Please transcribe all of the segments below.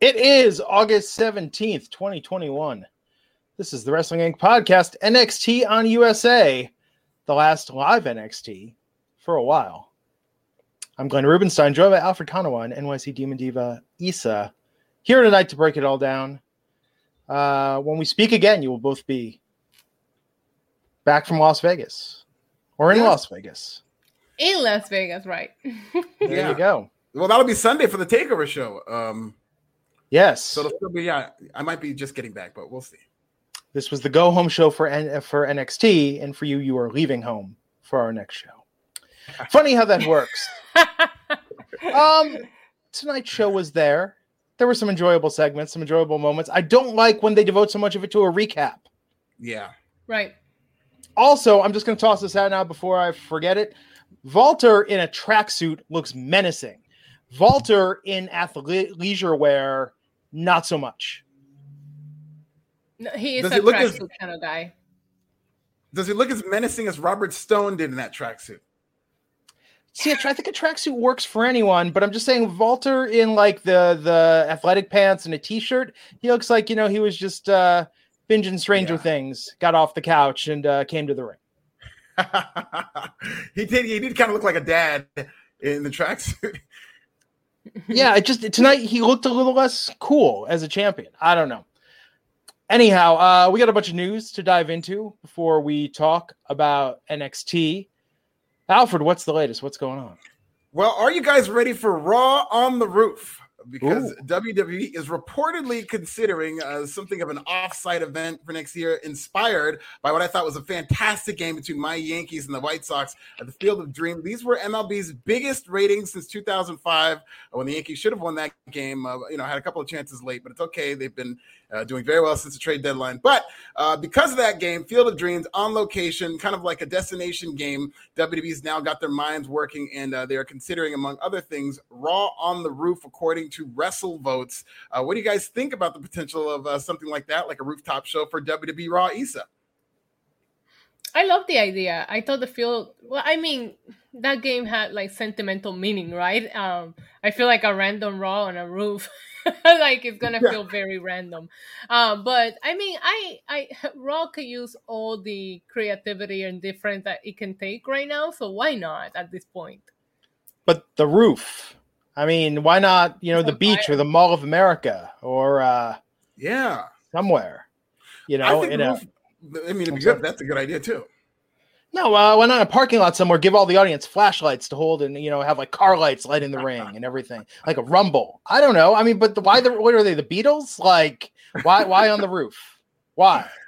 It is August 17th, 2021. This is the Wrestling Inc. podcast, NXT on USA, the last live NXT for a while. I'm Glenn Rubenstein, joined by Alfred Konuwa and NYC Demon Diva Isa, here tonight to break it all down. Uh, when we speak again, you will both be back from Las Vegas or in Yes. Las Vegas. in Las Vegas, right? There Yeah. you go. Well, that'll be Sunday for the takeover show. Um, Yes. so it'll still be yeah. I might be just getting back, but we'll see. This was the go home show for N- for NXT, and for you, you are leaving home for our next show. Funny how that works. Um, tonight's show was there. There were some enjoyable segments, some enjoyable moments. I don't like when they devote so much of it to a recap. Yeah. right. Also, I'm just going to toss this out now before I forget it. Walter in a tracksuit looks menacing. Walter in athleisure wear, not so much. No, he is Does a look as- tracksuit kind of guy. Does he look as menacing as Robert Stone did in that tracksuit? See, a tra- I think a tracksuit works for anyone, but I'm just saying, Walter in like the the athletic pants and a t-shirt, he looks like you know he was just uh binging Stranger Yeah. Things, got off the couch and uh, came to the ring. he did. He did kind of look like a dad in the tracksuit. Yeah, it just tonight he looked a little less cool as a champion. I don't know. Anyhow, uh, we got a bunch of news to dive into before we talk about NXT. Alfred, what's the latest? What's going on? Well, are you guys ready for Raw on the Roof? Because Ooh. WWE is reportedly considering uh, something of an off-site event for next year, inspired by what I thought was a fantastic game between my Yankees and the White Sox at the Field of Dream. These were MLB's biggest ratings since 2005, when the Yankees should have won that game. Uh, you know, had a couple of chances late, but it's okay. They've been uh, doing very well since the trade deadline. But uh, because of that game, Field of Dreams on location, kind of like a destination game, WWE's now got their minds working and uh, they are considering, among other things, Raw on the Roof, according to WrestleVotes. Uh, what do you guys think about the potential of uh, something like that, like a rooftop show for WWE Raw Isa? I love the idea. I thought the field. Well, I mean, that game had like sentimental meaning, right? Um, I feel like a random raw on a roof, like it's gonna Yeah. feel very random. Um, but I mean, I, I raw could use all the creativity and difference that it can take right now. So why not at this point? But the roof. I mean, why not, you know, the On beach or the Mall of America or uh Yeah. somewhere. You I know, think in a, roof, I mean, it'd I'm be good. That's a good idea, too. no, uh, why not in a parking lot somewhere? Give all the audience flashlights to hold, and you know, have like car lights lighting the ring and everything, like a rumble. I don't know. I mean, but the, why the what are they? The Beatles? Like, why why on the roof? Why?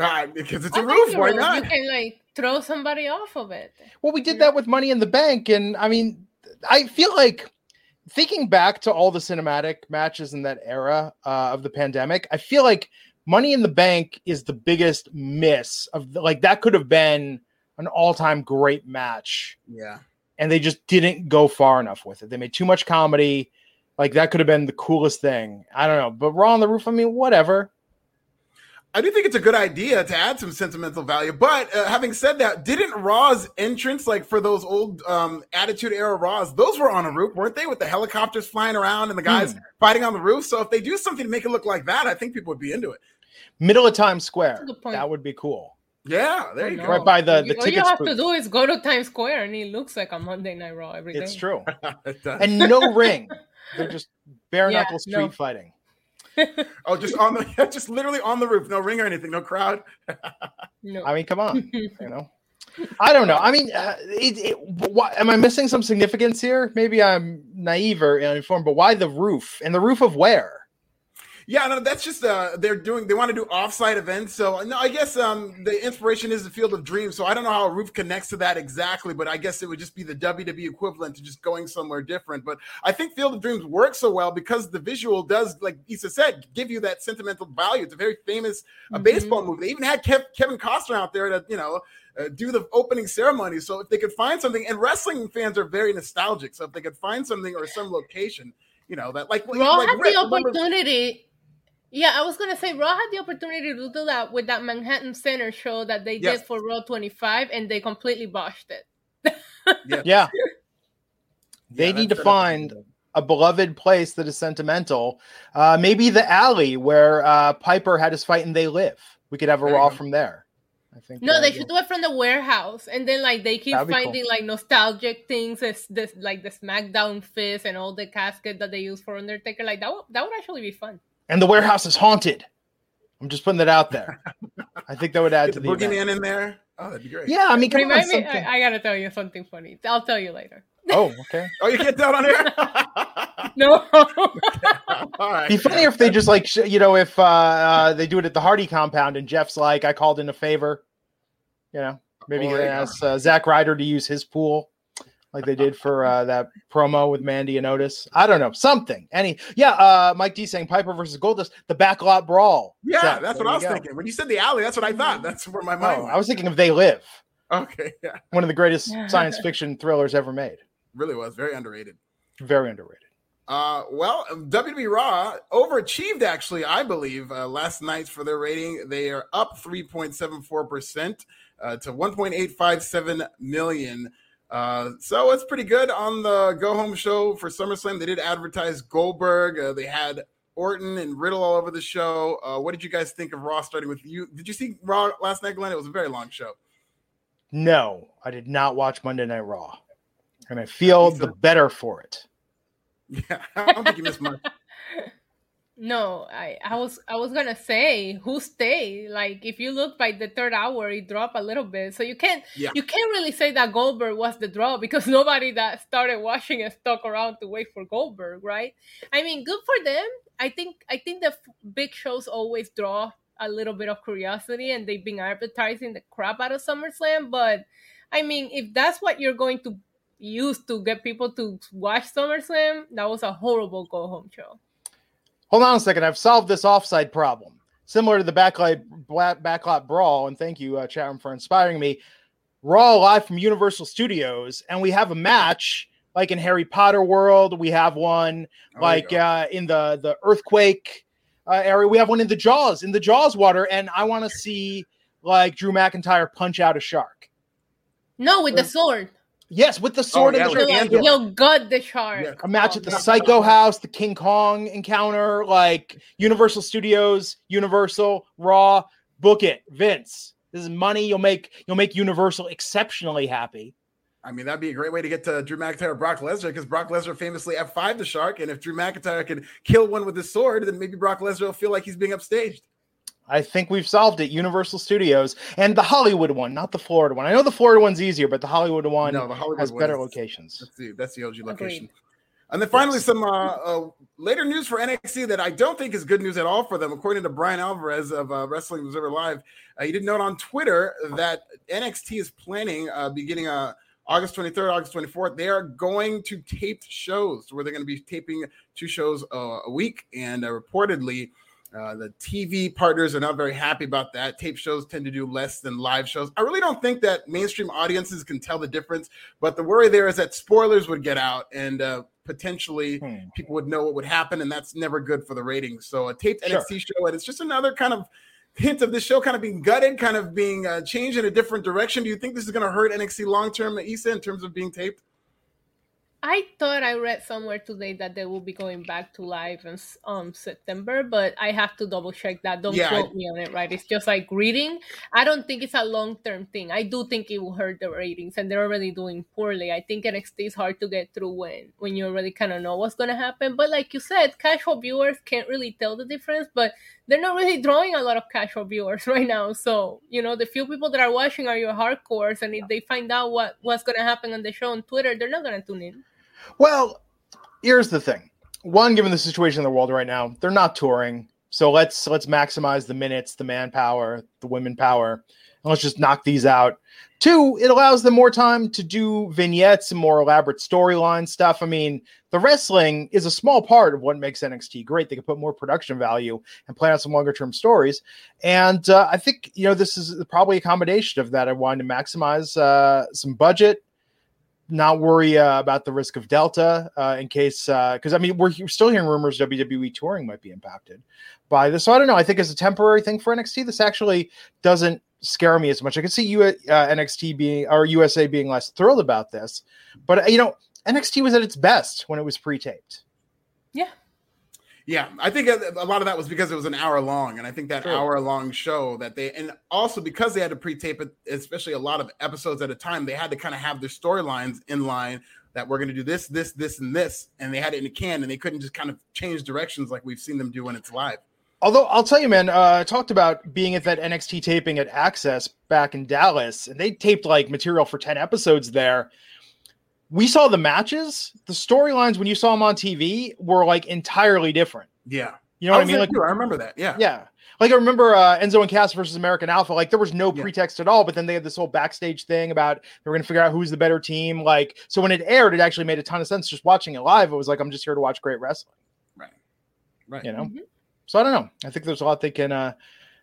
Uh, because it's I a think roof. Why roof, not? You can like throw somebody off of it. Well, we did that with Money in the Bank, and I mean, I feel like thinking back to all the cinematic matches in that era uh, of the pandemic, I feel like Money in the Bank is the biggest miss of the, like that could have been an all-time great match, Yeah. and they just didn't go far enough with it. They made too much comedy. Like that could have been the coolest thing. I don't know, but Raw on the Roof. I mean, whatever. I do think it's a good idea to add some sentimental value. But uh, having said that, didn't Raw's entrance, like for those old um, Attitude Era Raws, those were on a roof, weren't they? With the helicopters flying around and the guys Hmm. fighting on the roof. So if they do something to make it look like that, I think people would be into it. Middle of Times Square. That's a good point. That would be cool. Yeah, there Oh, you go. Right by the- the all you have booth. to do is go to Times Square, and it looks like a Monday Night Raw every day. It's true. It does. and no ring. They're just bare Yeah, knuckle street no. fighting. oh, just on the just literally on the roof, no ring or anything, no crowd. No. I mean, come on, you know. I don't know. I mean, uh, it, it, what, am I missing some significance here? Maybe I'm naive or uninformed, but why the roof? And the roof of where? Yeah, no, that's just uh they're doing they want to do offsite events. So no, I guess um the inspiration is the field of dreams. So I don't know how a roof connects to that exactly, but I guess it would just be the WWE equivalent to just going somewhere different. But I think Field of Dreams works so well because the visual does, like Issa said, give you that sentimental value. It's a very famous uh, Mhm. baseball movie. They even had Kev- Kevin Costner out there to, you know, uh, do the opening ceremony. So if they could find something, and wrestling fans are very nostalgic. So if they could find something or some location, you know, that like Raw like had Rick, the remember- opportunity. Yeah, I was gonna say Raw had the opportunity to do that with that Manhattan Center show that they Yes. did for Raw 25, and they completely botched it. Yeah. They Yeah, need to find a beloved place that is sentimental. Uh, maybe the alley where uh, Piper had his fight and they live. We could have a Raw go. from there. I think. No, they yeah. should do it from the warehouse, and then like they keep That'd cool. finding like nostalgic things, as this like the SmackDown fist and all the casket that they use for Undertaker. Like that, would, that would actually be fun. And the warehouse is haunted. I'm just putting that out there. I think that would add Get to the the event. boogeyman in there. Oh, that'd be great. Yeah, I mean, come on, Remind me, I, I gotta tell you something funny. I'll tell you later. Oh, okay. Oh, you can't tell it on here. No, All right. Be funnier if they just like you know if uh, uh they do it at the Hardy compound and Jeff's like I called in a favor, you know maybe Oh, they there you ask uh, Zack Ryder to use his pool like they did for uh, that promo with Mandy and Otis. I don't know something. Any yeah, uh, Mike D saying Piper versus Goldust, the backlot brawl. Yeah, Seth, that's what I was go. thinking. When you said the alley, that's what I thought. That's where my mind Oh, went. I was thinking of They Live, Okay, yeah, one of the greatest science fiction thrillers ever made. really was very underrated. Very underrated. Uh, well, WWE Raw overachieved actually, I believe, uh, last night for their rating. They are up 3.74% uh, to 1.857 million. Uh, so it's pretty good on the go home show for SummerSlam. They did advertise Goldberg. Uh, they had Orton and Riddle all over the show. Uh, what did you guys think of Raw starting with you? Did you see Raw last night, Glenn? It was a very long show. No, I did not watch Monday Night Raw, and I feel the better for it. Yeah, I don't think you missed much. No. I, I was, I was gonna say who stayed. Like if you look by the third hour, it dropped a little bit. So you can't, Yeah. you can't really say that Goldberg was the draw because nobody that started watching and stuck around to wait for Goldberg, right? I mean, good for them. I think, I think the f- big shows always draw a little bit of curiosity, and they've been advertising the crap out of SummerSlam. But I mean, if that's what you're going to use to get people to watch SummerSlam, that was a horrible go home show. Hold on a second. I've solved this offside problem. Similar to the backlight backlot brawl, and thank you, uh, Chatham, for inspiring me. Raw live from Universal Studios, and we have a match like in Harry Potter World. We have one Oh, like uh, in the the earthquake uh, area. We have one in the Jaws in the Jaws water, and I want to see like Drew McIntyre punch out a shark. No, with the sword. Yes, with the sword oh, yeah, and the with He'll, shark. the like, Andor. he'll gut the shark. Yeah. a match at the Oh, Psycho House, the King Kong encounter, like Universal Studios, Universal, Raw, book it, Vince. This is money. You'll make you'll make Universal exceptionally happy. I mean, that'd be a great way to get to Drew McIntyre, or Brock Lesnar, because Brock Lesnar famously F5 the shark. And if Drew McIntyre can kill one with his sword, then maybe Brock Lesnar will feel like he's being upstaged. I think we've solved it. Universal Studios and the Hollywood one, not the Florida one. I know the Florida one's easier, but the Hollywood one No, the Hollywood has one better is- locations. That's the, that's the OG location. Agreed. And then finally, Yes. some uh, uh, later news for NXT that I don't think is good news at all for them. According to Bryan Alvarez of uh, Wrestling Observer Live, uh, he did note on Twitter that NXT is planning, uh, beginning uh, August 23rd, August 24th, they are going to tape shows where they're going to be taping two shows uh, a week. And uh, reportedly, uh, the TV partners are not very happy about that. Tape shows tend to do less than live shows. I really don't think that mainstream audiences can tell the difference, but the worry there is that spoilers would get out and uh, potentially Hmm. people would know what would happen, and that's never good for the ratings. So a taped Sure. NXT show, and it's just another kind of hint of this show kind of being gutted, kind of being uh, changed in a different direction. Do you think this is going to hurt NXT long term, Issa, in terms of being taped? I thought I read somewhere today that they will be going back to live in um September, but I have to double check that. Don't Yeah, I- quote me on it, right? It's just like reading. I don't think it's a long term thing. I do think it will hurt the ratings, and they're already doing poorly. I think NXT is hard to get through when when you already kind of know what's gonna happen. But like you said, casual viewers can't really tell the difference, but they're not really drawing a lot of casual viewers right now. So you know, the few people that are watching are your hardcores, and if they find out what what's gonna happen on the show on Twitter, they're not gonna tune in. Well, here's the thing. One, given the situation in the world right now, they're not touring. So let's let's maximize the minutes, the manpower, the women power, and let's just knock these out. Two, it allows them more time to do vignettes and more elaborate storyline stuff. I mean, the wrestling is a small part of what makes NXT great. They can put more production value and plan out some longer term stories. And uh, I think you know this is probably a combination of that. I wanted to maximize uh, some budget, not worry uh, about the risk of Delta uh, in case, because I mean, we're he- still hearing rumors WWE touring might be impacted by this. So I don't know. I think it's a temporary thing for NXT, this actually doesn't scare me as much. I can see uh, NXT being or USA being less thrilled about this, but uh, you know, NXT was at its best when it was pre-taped. Yeah. Yeah, I think a lot of that was because it was an hour long, and I think that True. hour long show that they, and also because they had to pre-tape it, especially a lot of episodes at a time, they had to kind of have their storylines in line that we're going to do this, this, this, and this, and they had it in a can, and they couldn't just kind of change directions like we've seen them do when it's live. Although I'll tell you, man, uh, I talked about being at that NXT taping at Axxess back in Dallas, and they taped like material for 10 episodes there. We saw the matches, the storylines when you saw them on TV were like entirely different. Yeah, You know what I was mean? Like, too. I remember that. Yeah, yeah. Like I remember uh, Enzo and Cass versus American Alpha. Like there was no Yeah. pretext at all, but then they had this whole backstage thing about they were going to figure out who's the better team. Like so, when it aired, it actually made a ton of sense. Just watching it live, it was like I'm just here to watch great wrestling. right, right. You know. Mhm. So I don't know. I think there's a lot they can uh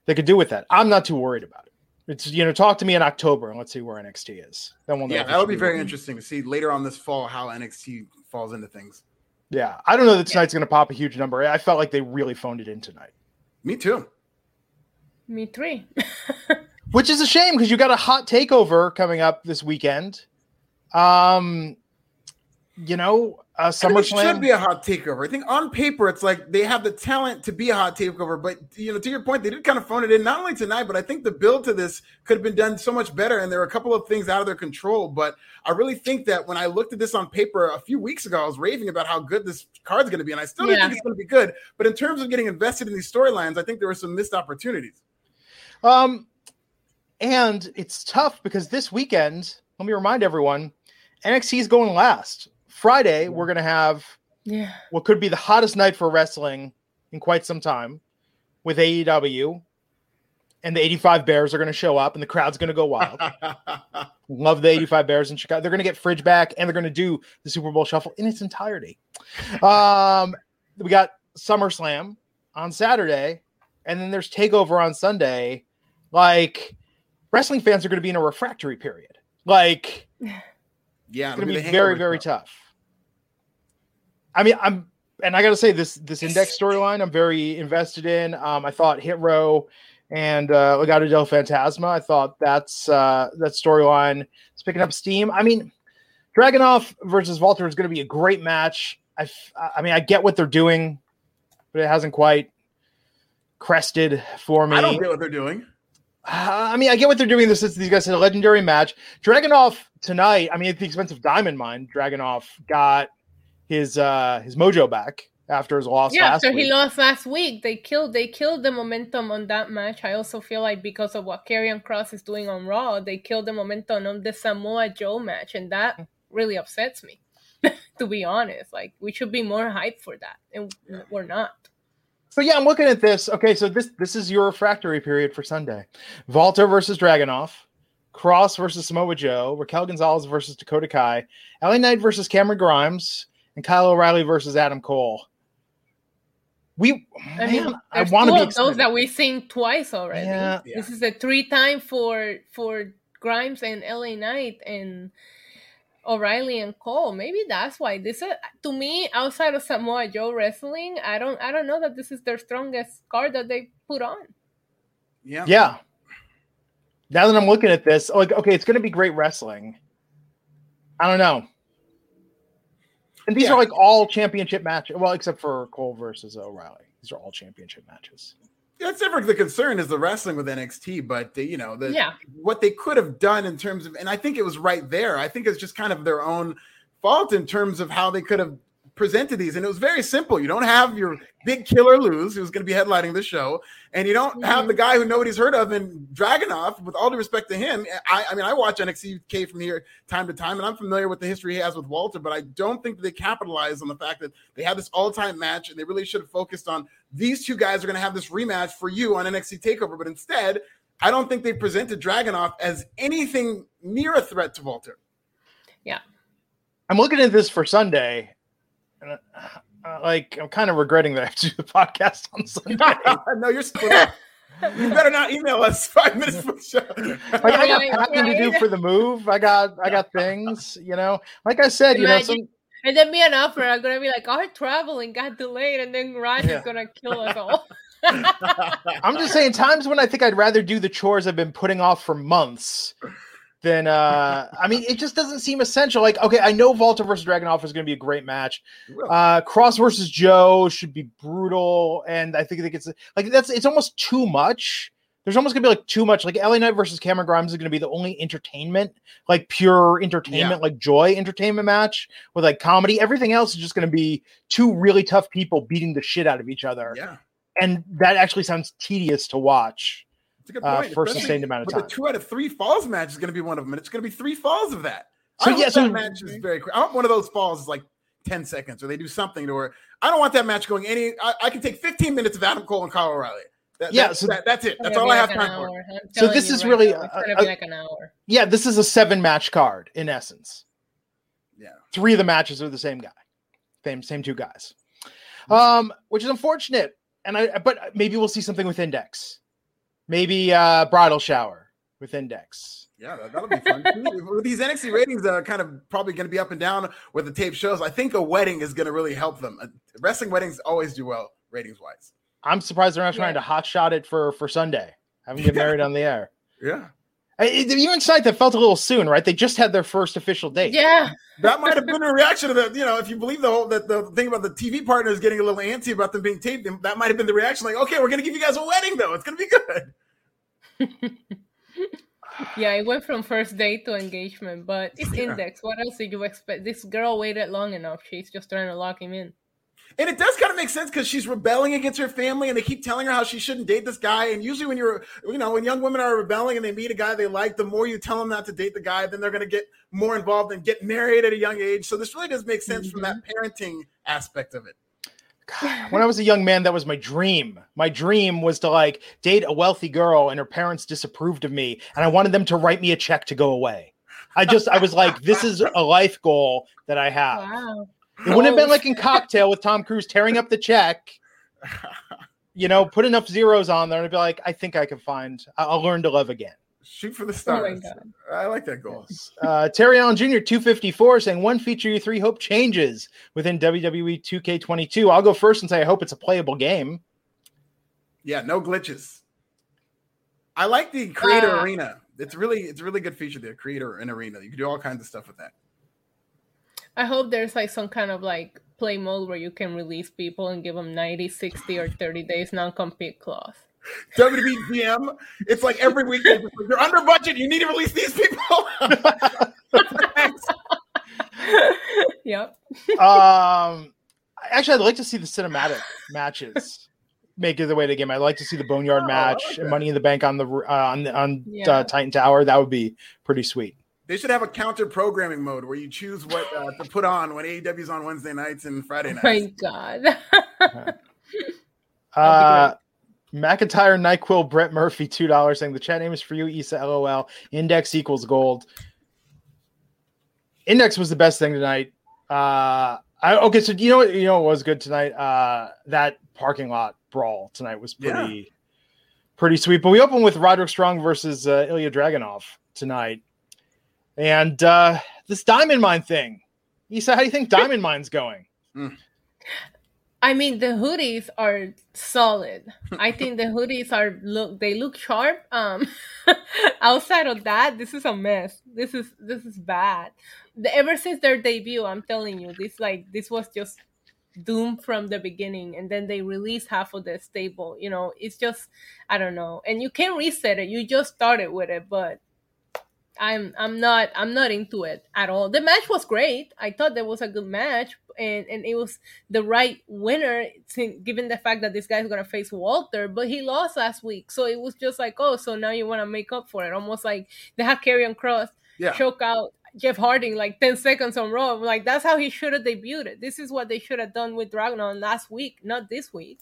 they could do with that. I'm not too worried about it. It's you know, talk to me in October and let's see where NXT is. Then we'll know. Yeah, that'll should be very working. interesting to see later on this fall how NXT falls into things. Yeah, I don't know that tonight's going to pop a huge number. I felt like they really phoned it in tonight, Me too. Me three. which is a shame because you got a hot takeover coming up this weekend. Um, you know, uh, I it should be a hot takeover. I think on paper it's like they have the talent to be a hot takeover, but you know, to your point, they did kind of phone it in not only tonight, but I think the build to this could have been done so much better. And there were a couple of things out of their control. But I really think that when I looked at this on paper a few weeks ago, I was raving about how good this card's going to be, and I still Yeah. think it's going to be good. But in terms of getting invested in these storylines, I think there were some missed opportunities. Um, and it's tough because this weekend, let me remind everyone, NXT is going last. Friday, we're going to have yeah. what could be the hottest night for wrestling in quite some time with AEW. And the 85 Bears are going to show up and the crowd's going to go wild. Love the 85 Bears in Chicago. They're going to get Fridge back and they're going to do the Super Bowl shuffle in its entirety. Um, we got SummerSlam on Saturday, and then there's Takeover on Sunday. Like, wrestling fans are going to be in a refractory period. Like, yeah, it's going to be very, very stuff. tough. I mean, I'm, and I got to say this this index storyline I'm very invested in. Um, I thought Hit Row and uh, Legado del Fantasma. I thought that's uh, that storyline is picking up steam. I mean, Dragunov versus Walter is going to be a great match. I I mean, I get what they're doing, but it hasn't quite crested for me. I don't get what they're doing. Uh, I mean, I get what they're doing. This is these guys had a legendary match. Dragunov tonight. I mean, at the expense of Diamond Mine, Dragunov got his uh his mojo back after his loss Yeah, last so week. he lost last week. They killed they killed the momentum on that match. I also feel like because of what Karrion Kross is doing on Raw, they killed the momentum on the Samoa Joe match, and that really upsets me. to be honest, like we should be more hyped for that, and we're not. So yeah, I'm looking at this. Okay, so this this is your refractory period for Sunday. Walter versus Dragunov, Kross versus Samoa Joe, Raquel Gonzalez versus Dakota Kai, LA Knight versus Cameron Grimes, and Kyle O'Reilly versus Adam Cole. We I mean, man, I there's want to be of those that we've seen twice already. Yeah. Yeah. This is a three time for for Grimes and LA Knight and O'Reilly and Cole. Maybe that's why this is to me outside of Samoa Joe wrestling. I don't I don't know that this is their strongest card that they put on. Yeah. Yeah. Now that I'm looking at this, like, okay, it's going to be great wrestling. I don't know. And these Yeah. are like all championship matches. Well, except for Cole versus O'Reilly. These are all championship matches. That's never the concern is the wrestling with NXT, but the, you know the Yeah. what they could have done in terms of, and I think it was right there. I think it's just kind of their own fault in terms of how they could have presented these, and it was very simple. You don't have your big killer lose, who's going to be headlining the show, and you don't have the mm-hmm. guy who nobody's heard of in Dragunov. With all due respect to him, I, I mean, I watch NXT UK from here time to time, and I'm familiar with the history he has with Walter, but I don't think that they capitalized on the fact that they had this all-time match, and they really should have focused on these two guys are going to have this rematch for you on NXT Takeover. But instead, I don't think they presented Dragunov as anything near a threat to Walter. Yeah. I'm looking at this for Sunday. And uh, uh, like, I'm kind of regretting that I have to do the podcast on Sunday. no, you're split up. You better not email us five minutes for the show. Like, I got Right, packing to do for the move. I got, I got things, you know. Like I said, you know, some, And then me and Alfred are gonna be like, our traveling got delayed, and then Raj Yeah. is gonna kill us all. I'm just saying, times when I think I'd rather do the chores I've been putting off for months then uh I mean it just doesn't seem essential. Like, okay, I know Walter versus Dragunov is gonna be a great match. Uh Kross versus Joe should be brutal, and I think, I think it's like that's it's almost too much. There's almost gonna be like too much. Like LA Knight versus Cameron Grimes is gonna be the only entertainment, like pure entertainment, like joy entertainment match with like comedy. Everything else is just gonna be two really tough people beating the shit out of each other. Yeah. And that actually sounds tedious to watch It's a good uh, point. for a sustained amount of with time. The two out of three falls match is going to be one of them, and it's going to be three falls of that. So, I hope yeah, so- that match is very quick. I hope one of those falls is like ten seconds, or they do something to where I don't want that match going any. I, I can take fifteen minutes of Adam Cole and Kyle O'Reilly. That, Yeah, that- so- that- that's it. That's all gonna I have like an time for. hour. I'm So this is right really now, it's a- gonna a- be like an hour. Yeah, this is a seven match card in essence. Yeah. Three of the matches are the same guy, same same two guys, um, which is unfortunate. And I, but maybe we'll see something with Index, maybe uh, bridal shower with Index. Yeah, that, that'll be fun. With these NXT ratings that are kind of probably going to be up and down where the tape shows, I think a wedding is going to really help them. Uh, Wrestling weddings always do well ratings wise. I'm surprised they're not trying Yeah. to hot shot it for for Sunday. Have them get married on the air. Yeah. I- it- Even tonight, that felt a little soon, right? They just had their first official date. Yeah, That might have been a reaction to the, you know, if you believe the whole that the thing about the TV partners getting a little antsy about them being taped, that might have been the reaction. Like, okay, we're gonna give you guys a wedding though. It's gonna be good. yeah. It went from first date to engagement, but it's Yeah. index. What else did you expect? This girl waited long enough. She's just trying to lock him in. And it does kind of make sense because she's rebelling against her family, and they keep telling her how she shouldn't date this guy. And usually, when you're, you know, when young women are rebelling and they meet a guy they like, the more you tell them not to date the guy, then they're going to get more involved and get married at a young age. So this really does make sense from that mm-hmm. parenting aspect of it. God, when I was a young man, that was my dream. My dream was to like date a wealthy girl, and her parents disapproved of me, and I wanted them to write me a check to go away. I just, I was like, this is a life goal that I have. Wow. It wouldn't have been like in Cocktail with Tom Cruise tearing up the check. You know, put enough zeros on there, and be like, I think I can find. I- I'll learn to love again. Shoot for the Oh stars. God. I like that goal. Uh, Terry Allen Jr. 254 saying one feature you three hope changes within WWE 2K22. I'll go first and say I hope it's a playable game. Yeah, no glitches. I like the creator Ah. arena. It's really, it's a really good feature there. Creator and arena. You can do all kinds of stuff with that. I hope there's like some kind of like play mode where you can release people and give them 90, 60, or 30 days non compete clause. WWE GM. It's like every week like, you're under budget. You need to release these people. yep. um, actually, I'd like to see the cinematic matches make it the way to the game. I'd like to see the Boneyard Oh, match like and. Money in the Bank on the uh, on the- on Yeah. uh, Titan Tower. That would be pretty sweet. They should have a counter programming mode where you choose what uh, to put on when AEW's on Wednesday nights and Friday Oh my nights. God. Uh, McIntyre, Nyquil, Brett Murphy, two dollars saying the chat name is for you, Issa. LOL. Index equals gold. Index was the best thing tonight. Uh, I okay, so you know what you know what was good tonight? Uh, that parking lot brawl tonight was pretty pretty sweet. But we open with Roderick Strong versus uh, Ilya Dragunov tonight, and uh, this Diamond Mine thing. Issa, how do you think Diamond Mine's going? I mean, the hoodies are solid. I think the hoodies are look. They look sharp. Um, outside of that, this is a mess. This is this is bad. The, ever since their debut, I'm telling you, this like this was just doomed from the beginning, and then they release half of the stable. You know, it's just I don't know, and you can't reset it. You just started with it, but I'm I'm not I'm not into it at all. The match was great. I thought that was a good match, and and it was the right winner, sin- given the fact that this guy's gonna face Walter, but he lost last week, so it was just like, oh, so now you want to make up for it, almost like they had Karrion Kross Yeah. choke out Jeff Harding like ten seconds on Raw. I'm like that's how he should have debuted. This is what they should have done with Dragon last week, not this week.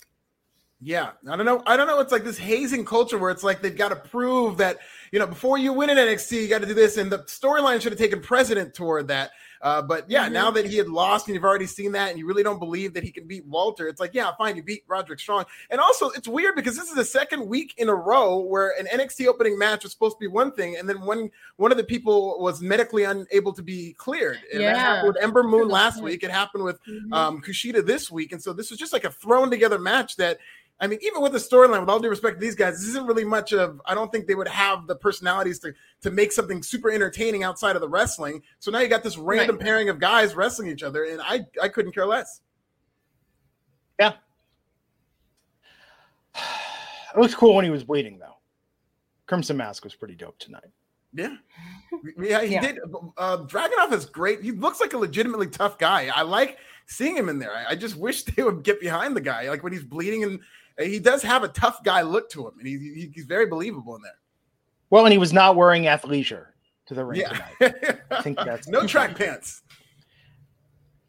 Yeah, I don't know. I don't know. It's like this hazing culture where it's like they've got to prove that you know before you win in NXT, you got to do this, and the storyline should have taken precedent toward that. Uh, but yeah, Mhm. now that he had lost and you've already seen that, and you really don't believe that he can beat Walter, it's like yeah, fine, you beat Roderick Strong. And also, it's weird because this is the second week in a row where an NXT opening match was supposed to be one thing, and then one one of the people was medically unable to be cleared. And that Yeah. happened with Ember Moon last week. It happened with Mhm. um, Kushida this week, and so this was just like a thrown together match that I mean, even with the storyline, with all due respect to these guys, this isn't really much of. I don't think they would have the personalities to to make something super entertaining outside of the wrestling. So now you got this random right. pairing of guys wrestling each other, and I I couldn't care less. Yeah, it was cool when he was waiting though. Crimson Mask was pretty dope tonight. Yeah, yeah, he yeah. did. Uh, Dragunov is great. He looks like a legitimately tough guy. I like seeing him in there. I, I just wish they would get behind the guy, like when he's bleeding and he does have a tough guy look to him, and he, he, he's very believable in there. Well, and he was not wearing athleisure to the ring yeah. tonight. I think that's no track pants.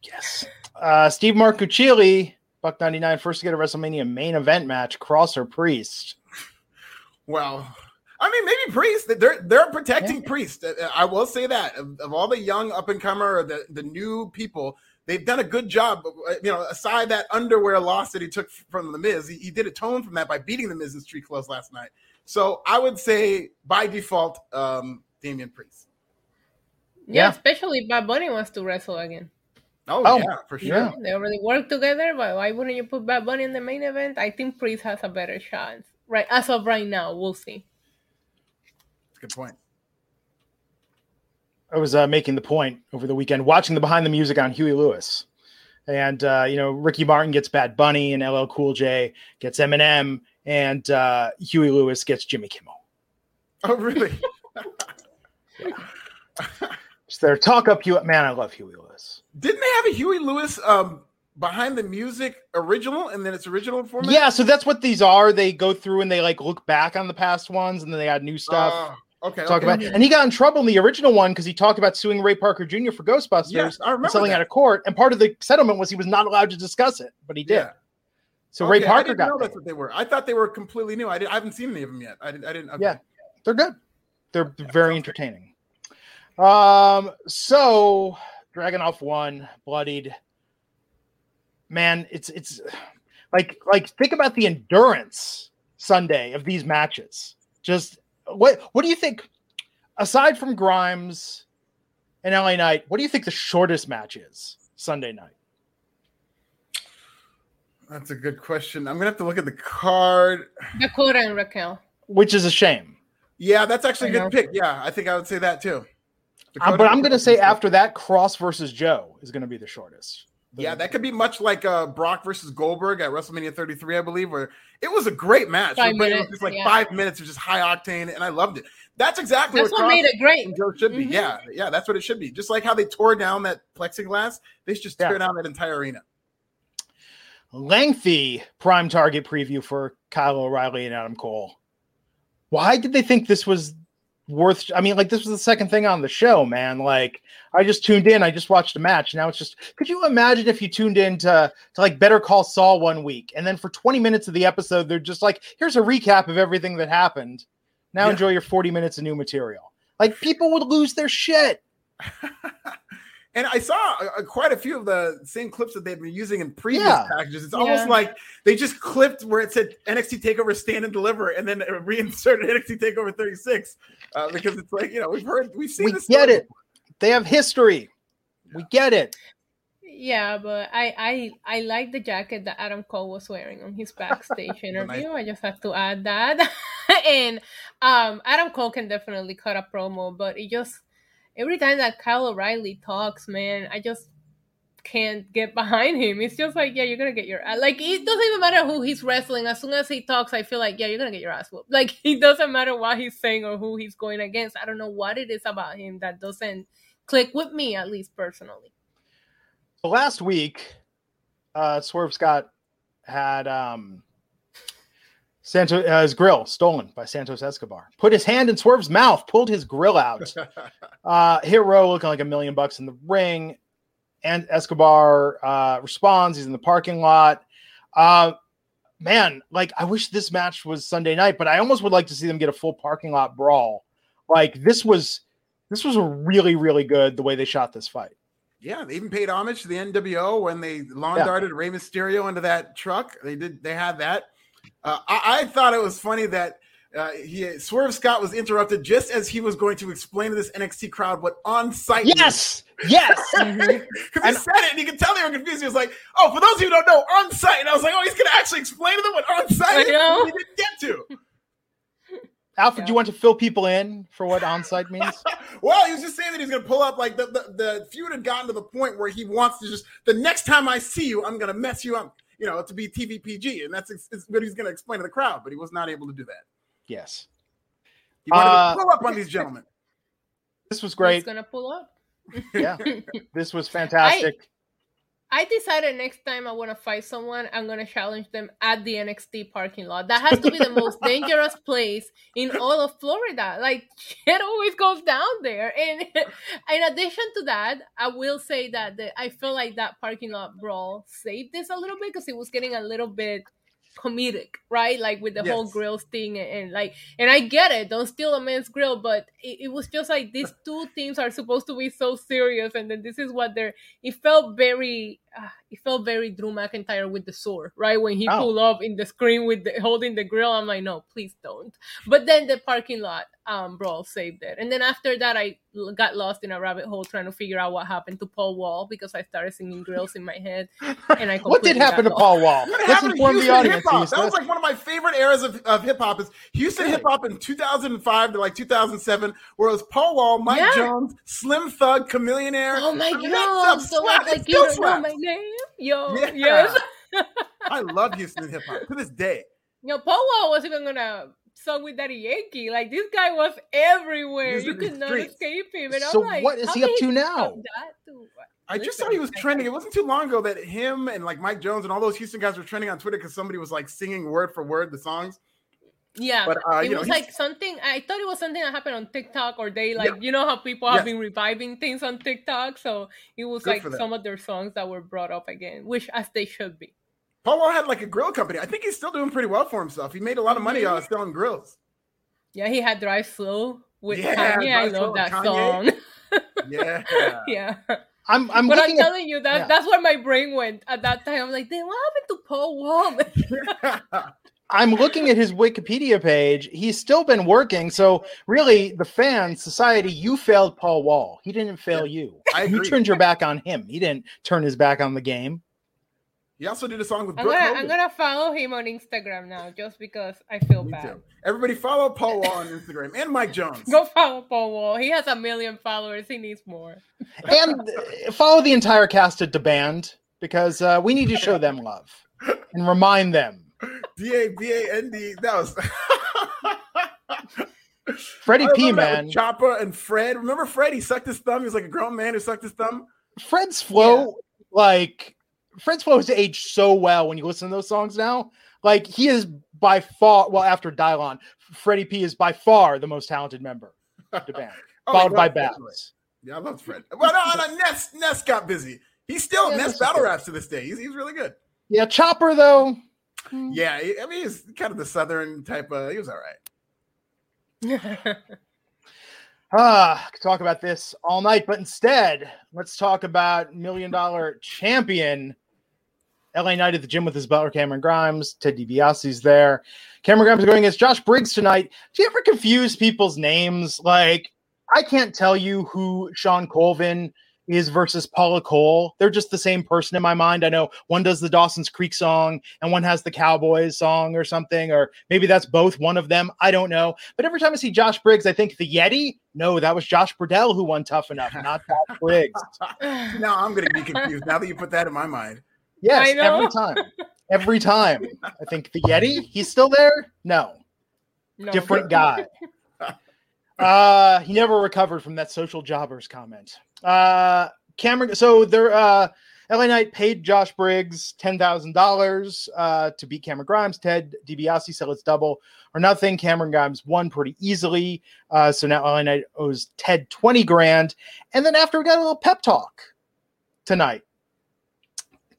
Yes. Uh, Steve Marcucci, Buck 99, first to get a WrestleMania main event match, Kross or Priest. Well, I mean, maybe Priest. They're they're protecting yeah. Priest. I will say that of, of all the young up and comer the, the new people, they've done a good job. Uh, you know, aside that underwear loss that he took from the Miz, he, he did atone from that by beating the Miz in street clothes last night. So I would say by default, um, Damian Priest. Yeah, yeah, especially Bad Bunny wants to wrestle again. Oh, oh yeah, for sure. Yeah. They already work together, but why wouldn't you put Bad Bunny in the main event? I think Priest has a better chance. Right as of right now, we'll see. That's a good point. I was uh, making the point over the weekend, watching the behind the music on Huey Lewis, and uh, you know Ricky Martin gets Bad Bunny, and LL Cool J gets Eminem, and uh, Huey Lewis gets Jimmy Kimmel. Oh, really? yeah. Just their talk up Huey. Man, I love Huey Lewis. Didn't they have a Huey Lewis um, behind the music original, and then it's original format? Yeah, so that's what these are. They go through and they like look back on the past ones, and then they add new stuff. Okay. Talk okay. about, and he got in trouble in the original one because he talked about suing Ray Parker Jr. for Ghostbusters, yes, I remember selling that. out of court. And part of the settlement was he was not allowed to discuss it, but he did. Yeah. So okay, Ray Parker I got. Know that's what they were. I thought they were completely new. I, did, I haven't seen any of them yet. I didn't. I didn't. Okay. Yeah, they're good. They're yeah, very entertaining. Um. So Dragunov one bloodied. Man, it's it's like like think about the endurance Sunday of these matches. Just what what do you think aside from Grimes and LA Knight, what do you think the shortest match is Sunday night? That's a good question. I'm gonna have to look at the card. Dakota and Raquel. Which is a shame. Yeah, that's actually a good pick. Yeah, I think I would say that too. Uh, but I'm gonna say after that, Kross versus Joe is gonna be the shortest. Yeah, that could be much like uh, Brock versus Goldberg at WrestleMania 33, I believe, where it was a great match. Five minutes, it was just like yeah. five minutes of just high octane, and I loved it. That's exactly that's what, what made it great. Joe should be. Mm-hmm. Yeah, yeah, that's what it should be. Just like how they tore down that plexiglass, they should just tear yeah. down that entire arena. Lengthy prime target preview for Kyle O'Reilly and Adam Cole. Why did they think this was worth I mean, like this was the second thing on the show, man. Like I just tuned in, I just watched a match. Now it's just could you imagine if you tuned in to, to like Better Call Saul one week and then for 20 minutes of the episode, they're just like, here's a recap of everything that happened. Now yeah. enjoy your 40 minutes of new material. Like people would lose their shit. and I saw uh, quite a few of the same clips that they've been using in previous yeah. packages. It's yeah. almost like they just clipped where it said NXT Takeover Stand and Deliver, and then reinserted NXT Takeover 36 uh, because it's like you know we've heard we've seen we this. Get it? They have history. We get it. Yeah, but I I I like the jacket that Adam Cole was wearing on his backstage interview. I just have to add that. and um Adam Cole can definitely cut a promo, but it just every time that Kyle O'Reilly talks, man, I just can't get behind him. It's just like, yeah, you're gonna get your ass. like. It doesn't even matter who he's wrestling. As soon as he talks, I feel like, yeah, you're gonna get your ass whooped. Like it doesn't matter what he's saying or who he's going against. I don't know what it is about him that doesn't click with me, at least personally last week, uh, Swerve Scott had um, Santos uh, his grill stolen by Santos Escobar. Put his hand in Swerve's mouth, pulled his grill out. uh, Hero looking like a million bucks in the ring, and Escobar uh, responds. He's in the parking lot. Uh, man, like I wish this match was Sunday night, but I almost would like to see them get a full parking lot brawl. Like this was, this was a really, really good the way they shot this fight. Yeah, they even paid homage to the NWO when they lawn darted yeah. Rey Mysterio into that truck. They did. They had that. Uh, I, I, thought it was funny that Uh, he Swerve Scott was interrupted just as he was going to explain to this NXT crowd what on site. Yes, yes. Mhm. he said it and you could tell they were confused. He was like, "Oh, for those of you who don't know, on site." And I was like, "Oh, he's going to actually explain to them what on site I is." know. He didn't get to. Alfred, Yeah. do you want to fill people in for what onsite means? Well, he was just saying that he's going to pull up. Like the, the the feud had gotten to the point where he wants to just the next time I see you, I'm going to mess you up. You know, to be TVPG, and that's ex- is what he's going to explain to the crowd. But he was not able to do that. Yes. He wanted Uh, to pull up on these gentlemen. This was great. He's great. gonna pull up. Yeah. This was fantastic. I decided next time I want to fight someone, I'm gonna challenge them at the NXT parking lot. That has to be the most dangerous place in all of Florida. Like shit always goes down there. And in addition to that, I will say that the, I feel like that parking lot brawl saved this a little bit because it was getting a little bit comedic, right? Like with the whole Yes. grills thing and, and like and I get it, don't steal a man's grill, but it, it was just like these two teams are supposed to be so serious, and then this is what they're. It felt very, uh, it felt very Drew McIntyre with the sword, right? When he Oh. pulled up in the screen with the, holding the grill, I'm like, no, please don't. But then the parking lot um brawl saved it, and then after that, I got lost in a rabbit hole trying to figure out what happened to Paul Wall because I started singing grills in my head, and I what did happen to got Paul Wall? What Let's happened to inform the Houston audience. hip-hop? That was like one of my favorite eras of, of hip hop. Is Houston Really? hip hop in 2005 to like 2007, where it was Paul Wall, Mike Yeah. Jones, Slim Thug, Chamillionaire. Oh my I mean, god! So much slapped. It like you don't know my name, yo. Yeah. Yes. I love Houston hip hop to this day. Yo, Paul Wall was even gonna song with Daddy Yankee. Like this guy was everywhere. He's You in could not escape him. And So I'm like, what is he up to now? to- I just Listen, saw he was trending. It wasn't too long ago that him and like Mike Jones and all those Houston guys were trending on Twitter because somebody was like singing word for word the songs. Yeah, But, uh, it you know, was he's- like something. I thought it was something that happened on TikTok, or they like you know how people have Yes. been reviving things on TikTok. So it was Good like some of their songs that were brought up again, which as they should be. Paul Wall had like a grill company. I think he's still doing pretty well for himself. He made a lot of money uh, selling grills. Yeah, he had Drive Slow with Yeah, Kanye. I Drive Slow love that Kanye. song. Yeah. yeah. I'm I'm but I'm looking at telling you that yeah. that's where my brain went at that time. I'm like, then what happened to Paul Wall? I'm looking at his Wikipedia page. He's still been working. So really, the fans, society, you failed Paul Wall. He didn't fail you. I You turned your back on him. He didn't turn his back on the game. He also did a song with I'm Brooke gonna I'm gonna follow him on Instagram now just because I feel Me bad. too. Everybody follow Paul Wall on Instagram and Mike Jones. Go follow Paul Wall. He has a million followers. He needs more. And follow the entire cast at Da Band because uh, we need to show them love and remind them. D A B A N D. That was Freddie P, man. Chopper and Fred. Remember Fred? He sucked his thumb. He was like a grown man who sucked his thumb. Fred's flow, like Fred's flow has aged so well when you listen to those songs now. Like he is by far, well, after Dylan, Freddie P is by far the most talented member of the band, Oh, followed by Babs. Yeah, I love Fred. Well, no, no, Ness, Ness got busy. He's still Yeah, Ness Ness battle good. raps to this day. He's, he's really good. Yeah, Chopper though. Yeah, I mean, he's kind of the southern type. of He was all right. Ah, could talk about this all night, but instead, let's talk about million dollar champion LA Knight at the gym with his butler Cameron Grimes. Ted DiBiase's there. Cameron Grimes is going against Josh Briggs tonight. Do you ever confuse people's names? Like, I can't tell you who Shawn Colvin is versus Paula Cole. They're just the same person in my mind. I know one does the Dawson's Creek song and one has the Cowboys song or something, or maybe that's both one of them. I don't know. But every time I see Josh Briggs, I think the Yeti. No, that was Josh Bredl who won Tough Enough, not Josh Briggs. Now I'm going to be confused. now that you put that in my mind. Yes, I know. every time. Every time. I think the Yeti, he's still there? No, No. different guy. Uh, he never recovered from that social jobbers comment. Uh, Cameron, so there, uh, LA Knight paid Josh Briggs ten thousand dollars uh, to beat Cameron Grimes. Ted DiBiase said it's double or nothing. Cameron Grimes won pretty easily, uh, so now LA Knight owes Ted twenty grand. And then after we got a little pep talk tonight,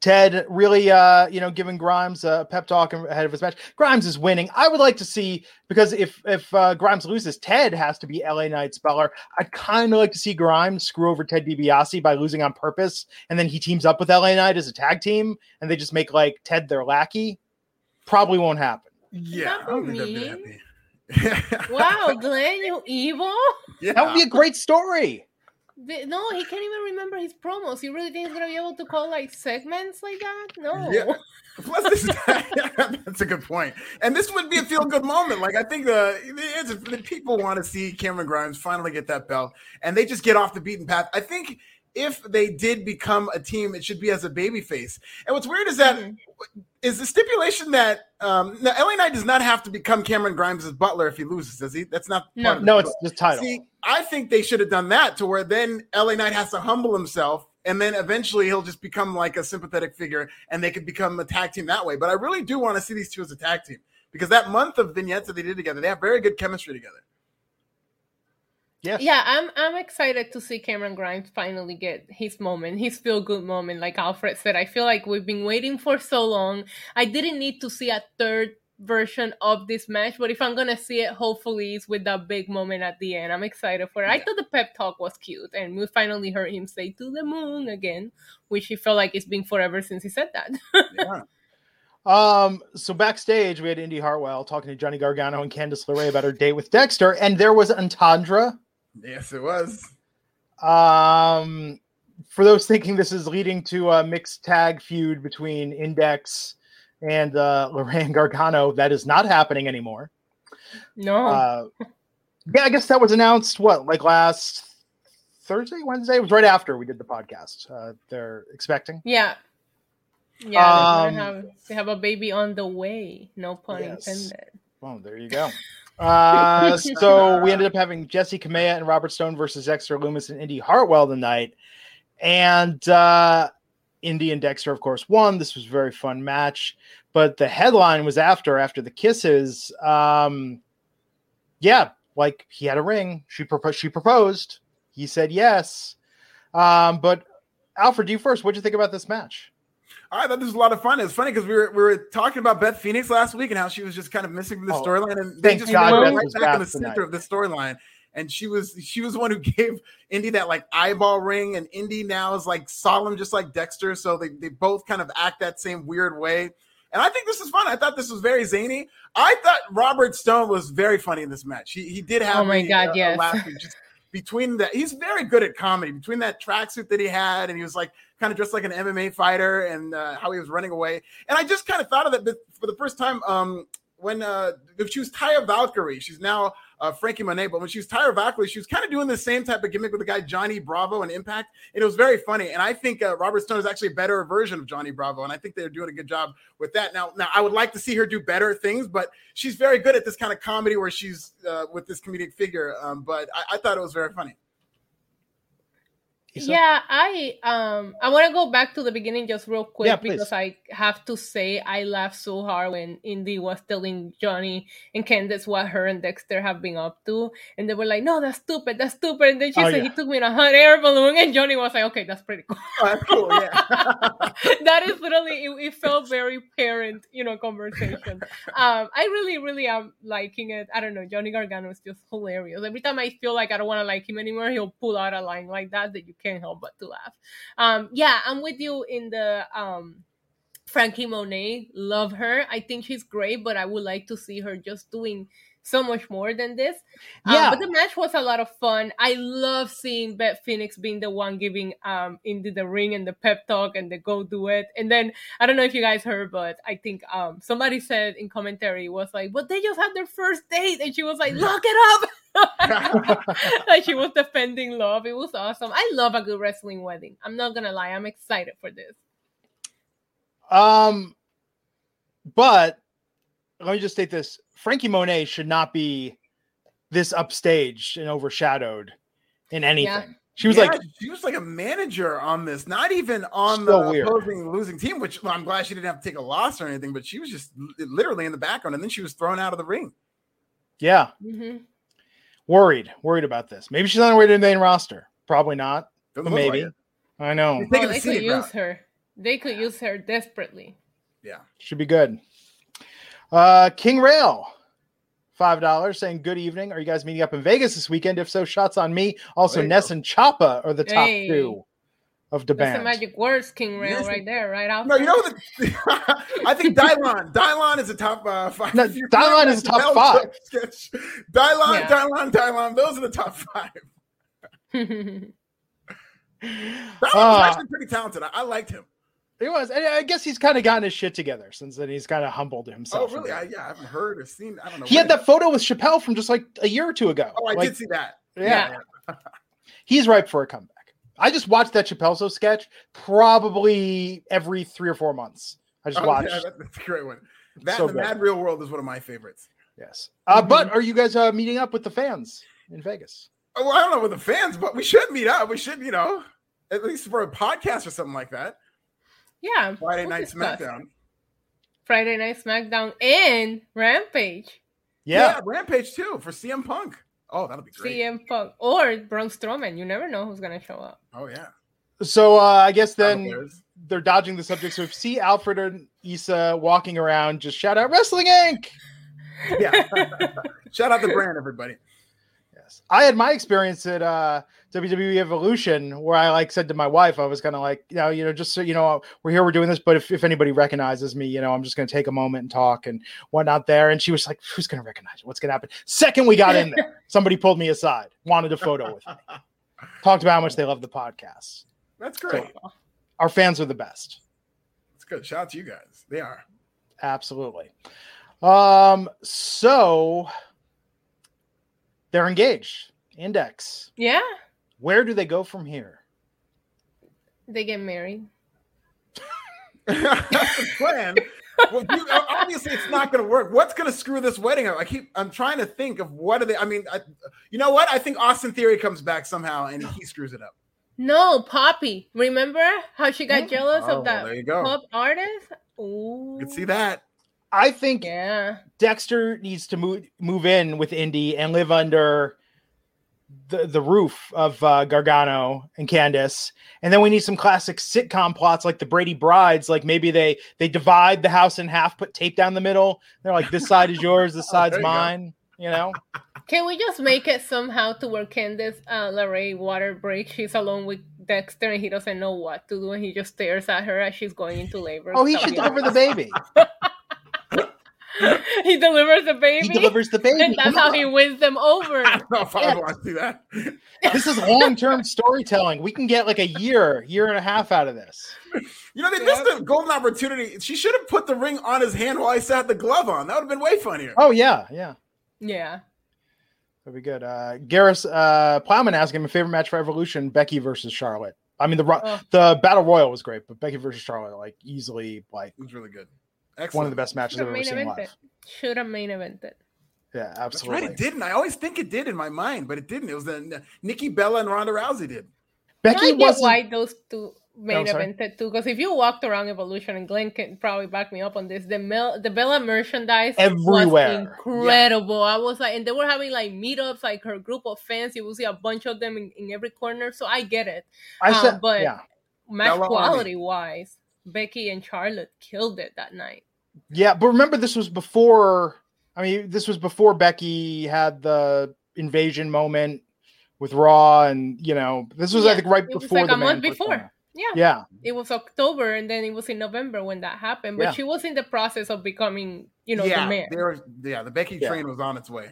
Ted really, uh, you know, giving Grimes a pep talk ahead of his match. Grimes is winning. I would like to see because if if uh, Grimes loses, Ted has to be LA Knight's speller. I'd kind of like to see Grimes screw over Ted DiBiase by losing on purpose, and then he teams up with LA Knight as a tag team, and they just make like Ted their lackey. Probably won't happen. Yeah, I don't think that'd be happy. Wow, Glenn, you evil? yeah. That would be a great story. The- No, he can't even remember his promos. You really think he's gonna be able to call like segments like that? No. Yeah. Plus, this that's a good point. And this would be a feel good moment. Like I think the, it's, the people want to see Cameron Grimes finally get that belt, and they just get off the beaten path. I think if they did become a team, it should be as a babyface. And what's weird is that is Mhm. the stipulation that um, now LA Knight does not have to become Cameron Grimes' butler if he loses, does he? That's not No. part of No, it's just title. See, I think they should have done that to where then LA Knight has to humble himself, and then eventually he'll just become like a sympathetic figure, and they could become a tag team that way. But I really do want to see these two as a tag team because that month of vignettes that they did together, they have very good chemistry together. Yes. Yeah, I'm I'm excited to see Cameron Grimes finally get his moment, his feel good moment. Like Alfred said, I feel like we've been waiting for so long. I didn't need to see a third version of this match, but if I'm gonna see it, hopefully it's with that big moment at the end. I'm excited for it. I thought the pep talk was cute, and we finally heard him say "to the moon" again, which he felt like it's been forever since he said that. Yeah. Um, so backstage, we had Indi Hartwell talking to Johnny Gargano and Candice LeRae about her date with Dexter, and there was Entendre. Yes, it was. Um, for those thinking this is leading to a mixed tag feud between Index and uh, LeRae and Gargano, that is not happening anymore. no, Uh, yeah, I guess that was announced what, like last Thursday, Wednesday? It was right after we did the podcast. Uh, they're expecting. yeah. Yeah, Um, they, have, they have a baby on the way. No pun Yes. intended. Well, there you go. Uh, so we ended up having Jessi Kamea and Robert Stone versus Dexter Lumis and Indi Hartwell tonight. And uh, Indi and Dexter, of course, won. This was a very fun match. But the headline was after, after the kisses. Um, yeah, like he had a ring. She proposed. She proposed. He said yes. Um, but Alfred, you first. What'd you think about this match? I thought this was a lot of fun. It's funny because we were we were talking about Beth Phoenix last week and how she was just kind of missing from the Oh, storyline, and they just God put her right back back in the tonight. center of the storyline. And she was she was the one who gave Indi that like eyeball ring, and Indi now is like solemn, just like Dexter. So they they both kind of act that same weird way. And I think this is fun. I thought this was very zany. I thought Robert Stone was very funny in this match. He he did have Oh my me, God, uh, yes. laughing just between that. He's very good at comedy. Between that tracksuit that he had, and he was like kind of dressed like an MMA fighter, and uh, how he was running away. And I just kind of thought of that for the first time um, when uh, she was Taya Valkyrie. She's now uh, Frankie Monet, but when she was Taya Valkyrie, she was kind of doing the same type of gimmick with the guy Johnny Bravo and Impact, and it was very funny. And I think uh, Robert Stone is actually a better version of Johnny Bravo, and I think they're doing a good job with that. Now, now I would like to see her do better things, but she's very good at this kind of comedy where she's uh, with this comedic figure. Um, but I, I thought it was very funny. Yeah, I um I want to go back to the beginning just real quick Yeah, because I have to say I laughed so hard when Indi was telling Johnny and Candice what her and Dexter have been up to, and they were like, "No, that's stupid, that's stupid." And then she Oh, said yeah. he took me in a hot air balloon, and Johnny was like, "Okay, that's pretty cool." Oh, cool. Yeah. that is literally it, it felt very parent, you know, conversation. Um, I really, really am liking it. I don't know, Johnny Gargano is just hilarious. Every time I feel like I don't want to like him anymore, he'll pull out a line like that that you can't help but to laugh. Um, yeah, I'm with you in the um Frankie Monet. Love her. I think she's great, but I would like to see her just doing so much more than this. Um, Yeah. but the match was a lot of fun. I love seeing Beth Phoenix being the one giving um into the ring and the pep talk and the go do it. And then I don't know if you guys heard, but I think um somebody said in commentary was like, but they just had their first date, and she was like, lock it up. like she was defending love. It was awesome. I love a good wrestling wedding. I'm not gonna lie, I'm excited for this. Um, but let me just state this: Frankie Monet should not be this upstaged and overshadowed in anything. She was Yeah, like, she was like a manager on this, not even on So the weird. opposing losing team. Which well, I'm glad she didn't have to take a loss or anything, but she was just literally in the background, and then she was thrown out of the ring. yeah, hmm worried, worried about this. Maybe she's on her way to the main roster. Probably not, but maybe. like. I know. She's taking the they could scenic use route. her. They could use her desperately. Yeah. Should be good. Uh, King Rail, five dollars, saying good evening. Are you guys meeting up in Vegas this weekend? If so, shots on me. Also, Ness go. and Choppa are the top Hey. two of the That's band. the magic words, King Rail, Yes. right there, right out. No, you know the, I think Dylan. Dylan is a top uh, five. No, Dylan is a top five. sketch, Dylan, Yeah. Dylan, Dylan. Those are the top five. Dylan was Ah. actually pretty talented. I, I liked him. He was. And I guess he's kind of gotten his shit together since then. He's kind of humbled Oh, himself. a really? I, yeah, I haven't heard or seen. I don't know. he had that photo with Chappelle from just like a year or two ago. Oh, I Like, did see that. Yeah. Yeah. he's ripe for a comeback. I just watched that Chappelle Show sketch probably every three or four months. I just Oh, watched. yeah, that- that's a great one. That So the good. Mad Real World is one of my favorites. Yes. Uh, Mm-hmm. But are you guys uh, meeting up with the fans in Vegas? Oh, well, I don't know with the fans, but we should meet up. We should, you know, at least for a podcast or something like that. Yeah. Friday we'll Night discuss. SmackDown. Friday Night SmackDown and Rampage. Yeah. Rampage too for CM Punk. Oh, that'll be great. CM Punk or Braun Strowman. You never know who's gonna show up. Oh yeah. So uh, I guess then there's- they're dodging the subject. So if you see Alfred or Issa walking around, just shout out Wrestling Inc. yeah. Shout out the brand, everybody. Yes. I had my experience at uh, WWE Evolution where I like said to my wife, I was kind of like, you know, you know, just so you know, we're here, we're doing this, but if, if anybody recognizes me, you know, I'm just going to take a moment and talk and whatnot there. And she was like, who's going to recognize you? What's going to happen? Second we got in there, somebody pulled me aside, wanted a photo with me, talked about how much they love the podcast. That's great. Our fans are the best. That's good. Shout out to you guys. They are. Absolutely. Um, so they're engaged. Index. Yeah, Where do they go from here? they get married. That's the plan. Well, you, obviously, it's not going to work. What's going to screw this wedding up? I keep. I'm trying to think of what are they. I mean, I, you know what? I think Austin Theory comes back somehow and he screws it up. No, Poppy. Remember how she got jealous Oh, of that there you go. pop artist? Ooh. You can see that. I think Yeah. Dexter needs to move move in with Indi and live under the the roof of uh, Gargano and Candice, and then we need some classic sitcom plots like the Brady Brides. Like maybe they they divide the house in half, put tape down the middle. They're like, this side is yours, this side's There you go. mine. You know, Can we just make it somehow to where Candice uh, LeRae water breaks? She's alone with Dexter and he doesn't know what to do and he just stares at her as she's going into labor. oh, he should deliver the baby. he delivers the baby. He delivers the baby. and that's how he wins them over. I don't know if I Yeah. would want to do that. this is long term storytelling. We can get like a year, year and a half out of this. You know, they missed a golden opportunity. She should have put the ring on his hand while he sat the glove on. That would have been way funnier. Oh yeah, yeah. Yeah. That'd be good. Uh, Garris uh, Plowman asking my favorite match for Evolution: Becky versus Charlotte. I mean, the ro- Oh. the battle royal was great, but Becky versus Charlotte, like easily, like It was really good. One of the best matches I've ever main seen evented. live. Should have main evented. Yeah, That's absolutely. right. It didn't. I always think it did in my mind, but it didn't. It was the Nikki Bella and Ronda Rousey did. Becky I get wasn't. why those two main Oh, sorry. evented too. Because if you walked around Evolution, and Glenn can probably back me up on this, the Mel, the Bella merchandise Everywhere. was incredible. I was like, and they were having like meetups, like her group of fans. You will see a bunch of them in, in every corner. So I get it. I uh, said, but- yeah, Match Bella quality wise, Becky and Charlotte killed it that night. yeah. But remember, this was before. I mean, this was before Becky had the invasion moment with Raw, and you know, this was I think right it was before like the a month before. down. Yeah. Yeah, It was October, and then it was in November when that happened. But Yeah. she was in the process of becoming, you know, yeah, the man. they were, yeah, the Becky Yeah. train was on its way.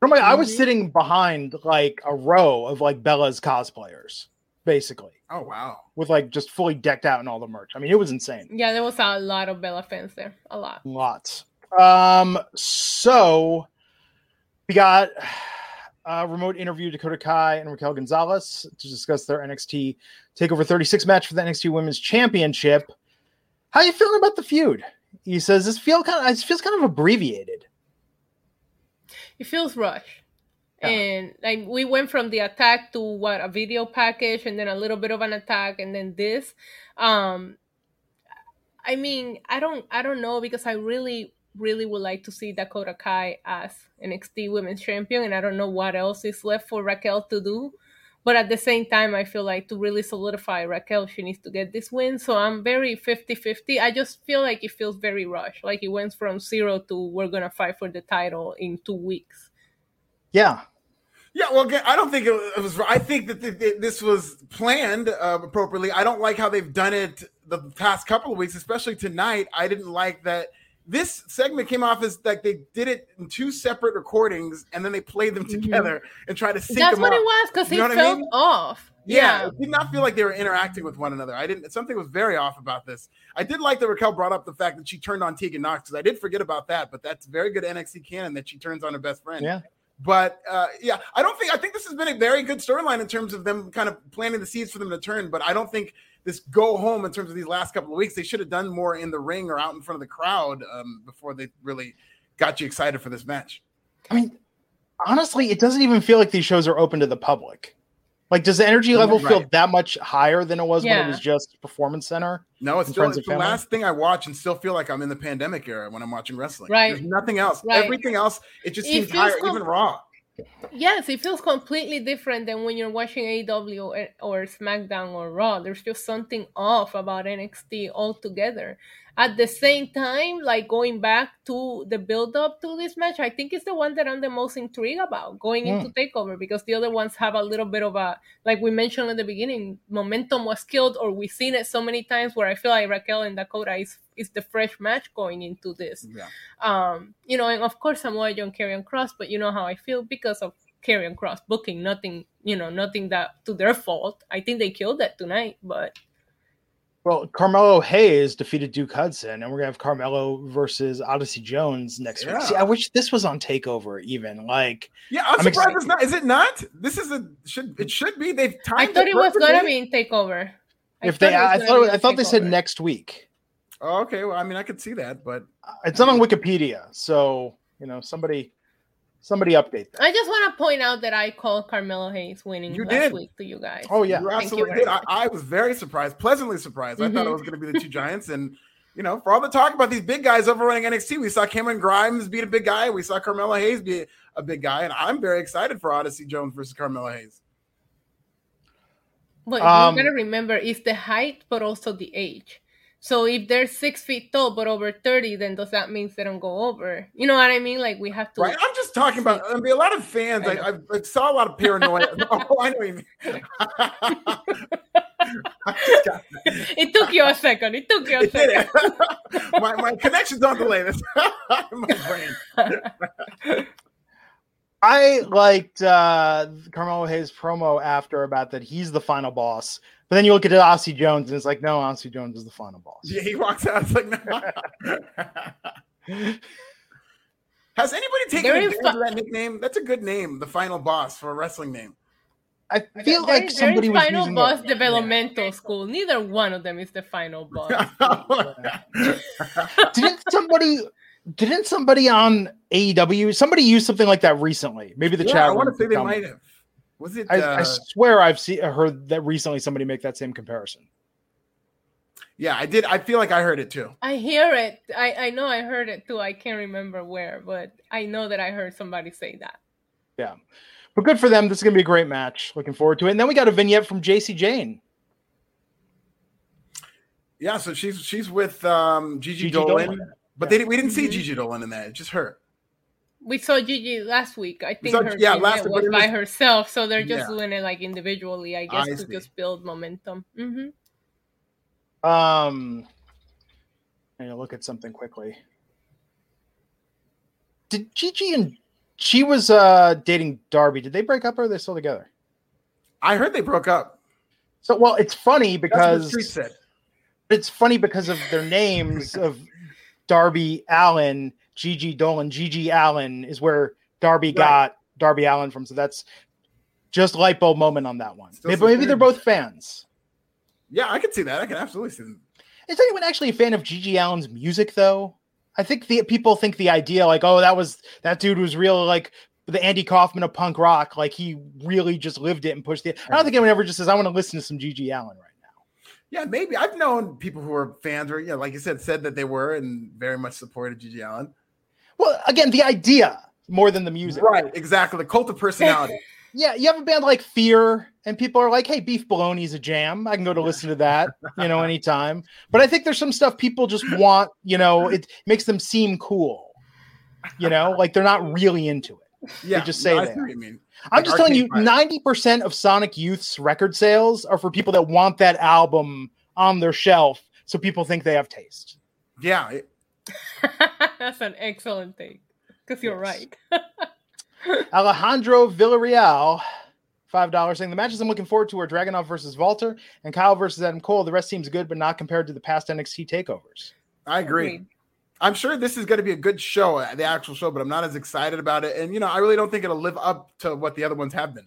Remember, I was Mhm. sitting behind like a row of like Bella's cosplayers, basically, Oh wow. with like just fully decked out in all the merch. I mean, it was insane. Yeah, there was a lot of Bella fans there. A lot. Lots. Um, so we got a remote interview Dakota Kai and Raquel Gonzalez to discuss their NXT Takeover 36 match for the NXT Women's Championship. How are you feeling about the feud? He says this feel kind of it feels kind of abbreviated. It feels rushed. And like we went from the attack to what a video package and then a little bit of an attack and then this. Um I mean, I don't I don't know because I really really would like to see Dakota Kai as NXT Women's Champion and I don't know what else is left for Raquel to do. But at the same time, I feel like to really solidify Raquel, she needs to get this win. So I'm very 50 50. I just feel like it feels very rushed. Like it went from zero to we're going to fight for the title in two weeks. Yeah. Yeah, well, I don't think it was. I think that th- th- this was planned uh, appropriately. I don't like how they've done it the past couple of weeks, especially tonight. I didn't like that this segment came off as like they did it in two separate recordings and then they played them Mhm. together and tried to sync That's them what up. it was because You he know what I felt mean? off. Yeah, Yeah. it did not feel like they were interacting with one another. I didn't. Something was very off about this. I did like that Raquel brought up the fact that she turned on Tegan Nox because I did forget about that. But that's very good NXT canon that she turns on her best friend. Yeah. But uh, yeah, I don't think I think this has been a very good storyline in terms of them kind of planting the seeds for them to turn. But I don't think this go home in terms of these last couple of weeks. They should have done more in the ring or out in front of the crowd um, before they really got you excited for this match. I mean, honestly, it doesn't even feel like these shows are open to the public. Like, does the energy level feel that much higher than it was when it was just Performance Center? No, it's still it's the family? last thing I watch and still feel like I'm in the pandemic era when I'm watching wrestling. Right. There's nothing else. Right. Everything else, it just It seems feels higher, com- even raw. Yes, it feels completely different than when you're watching AEW or, or SmackDown or Raw. There's just something off about NXT altogether. At the same time, like going back to the build up to this match, I think it's the one that I'm the most intrigued about going hmm. into Takeover because the other ones have a little bit of a, like we mentioned at the beginning, momentum was killed, or we've seen it so many times where I feel like Raquel and Dakota is is the fresh match going into this Yeah. um, you know, and of course Samoa Joe and Karrion Kross, but you know how I feel because of Karrion Kross booking. Nothing, you know, nothing that to their fault. I think they killed that tonight, but Well, Carmelo Hayes defeated Duke Hudson, and we're gonna have Carmelo versus Odyssey Jones next week. See, I wish this was on Takeover. Even like, Yeah, I'm, I'm surprised excited. it's not. Is it not? This is a should it should be. They've timed I thought it was gonna be in Takeover. I if they, it was I thought, I on thought they said next week. Oh, okay. Well, I mean, I could see that, but It's not on Wikipedia, so you know somebody, somebody update that. I just want to point out that I called Carmelo Hayes winning You last did. week to you guys. Oh yeah, you Thank you absolutely did. I. I was very surprised, pleasantly surprised. I thought it Mhm. was going to be the two giants, and you know, for all the talk about these big guys overrunning NXT, we saw Cameron Grimes beat a big guy. We saw Carmelo Hayes be a big guy, and I'm very excited for Odyssey Jones versus Carmelo Hayes. But Um, you gotta remember, it's the height, but also the age. So if they're six feet tall but over thirty, then does that mean they don't go over? You know what I mean? Like we have to. Right? I'm just talking about. I mean, a lot of fans. I I. I, I saw a lot of paranoia. oh, I know. What you mean. I just got that. It took you a second. It took you a It did second. it. my my connection's on delay. That's my brain. I liked uh, Carmelo Hayes promo after about that he's the final boss, but then you look at Odyssey Jones and it's like, no, Odyssey Jones is the final boss. Yeah, he walks out. It's like, no. Has anybody taken They're advantage fi- that nickname? That's a good name, the final boss for a wrestling name. I feel They're- like they're somebody in was final boss it. developmental school. Neither one of them is the final boss. Didn't somebody? Didn't somebody on AEW? Somebody use something like that recently? Maybe the yeah, chat. I want to say they might have. Was it? I, uh, I swear I've seen heard that recently. Somebody make that same comparison. yeah, I did. I feel like I heard it too. I hear it. I, I know I heard it too. I can't remember where, but I know that I heard somebody say that. Yeah. But good for them. This is gonna be a great match. Looking forward to it. And then we got a vignette from Jacy Jayne. Yeah, so she's she's with um, Gigi, Gigi Dolan, Dolan. but they, we didn't see Mhm. Gigi Dolan in that. It's just her. We saw Gigi last week. I think saw- her yeah, last week, but was by herself, so they're just Yeah. doing it like individually, I guess, I to see. just build momentum. hmm Um, I need to look at something quickly. Did Gigi and she was uh dating Darby? Did they break up or are they still together? I heard they broke up. So well, it's funny That's what because said. it's funny because of their names of Darby Allin, Gigi Dolan, GG Allin is where Darby Right. got Darby Allin from. So that's just light bulb moment on that one. Still Maybe, maybe they're both fans. Yeah, I can see that. I can absolutely see that. Is anyone actually a fan of GG Allin's music though? I think the people think the idea like, oh, that was that dude was real like the Andy Kaufman of punk rock. Like he really just lived it and pushed it. I don't think anyone ever just says, I want to listen to some GG Allin right now. Yeah, maybe. I've known people who are fans or, yeah, like you said, said that they were and very much supported GG Allin. Well, again, the idea more than the music. Right, exactly. The cult of personality. Yeah, you have a band like Fear, and people are like, "Hey, Beef Bologna's a jam. I can go to listen to that, you know, anytime." But I think there's some stuff people just want, you know, it makes them seem cool, you know, like they're not really into it. Yeah, just say no, I that. you mean. I'm Like just telling you, ninety percent of Sonic Youth's record sales are for people that want that album on their shelf, so people think they have taste. Yeah, it- That's an excellent thing. Because you're Yes. right. Alejandro Villarreal, five dollars, saying the matches I'm looking forward to are Dragunov versus Walter and Kyle versus Adam Cole. The rest seems good, but not compared to the past NXT takeovers. I agree. Agreed. I'm sure this is going to be a good show, uh, the actual show, but I'm not as excited about it. And you know, I really don't think it'll live up to what the other ones have been.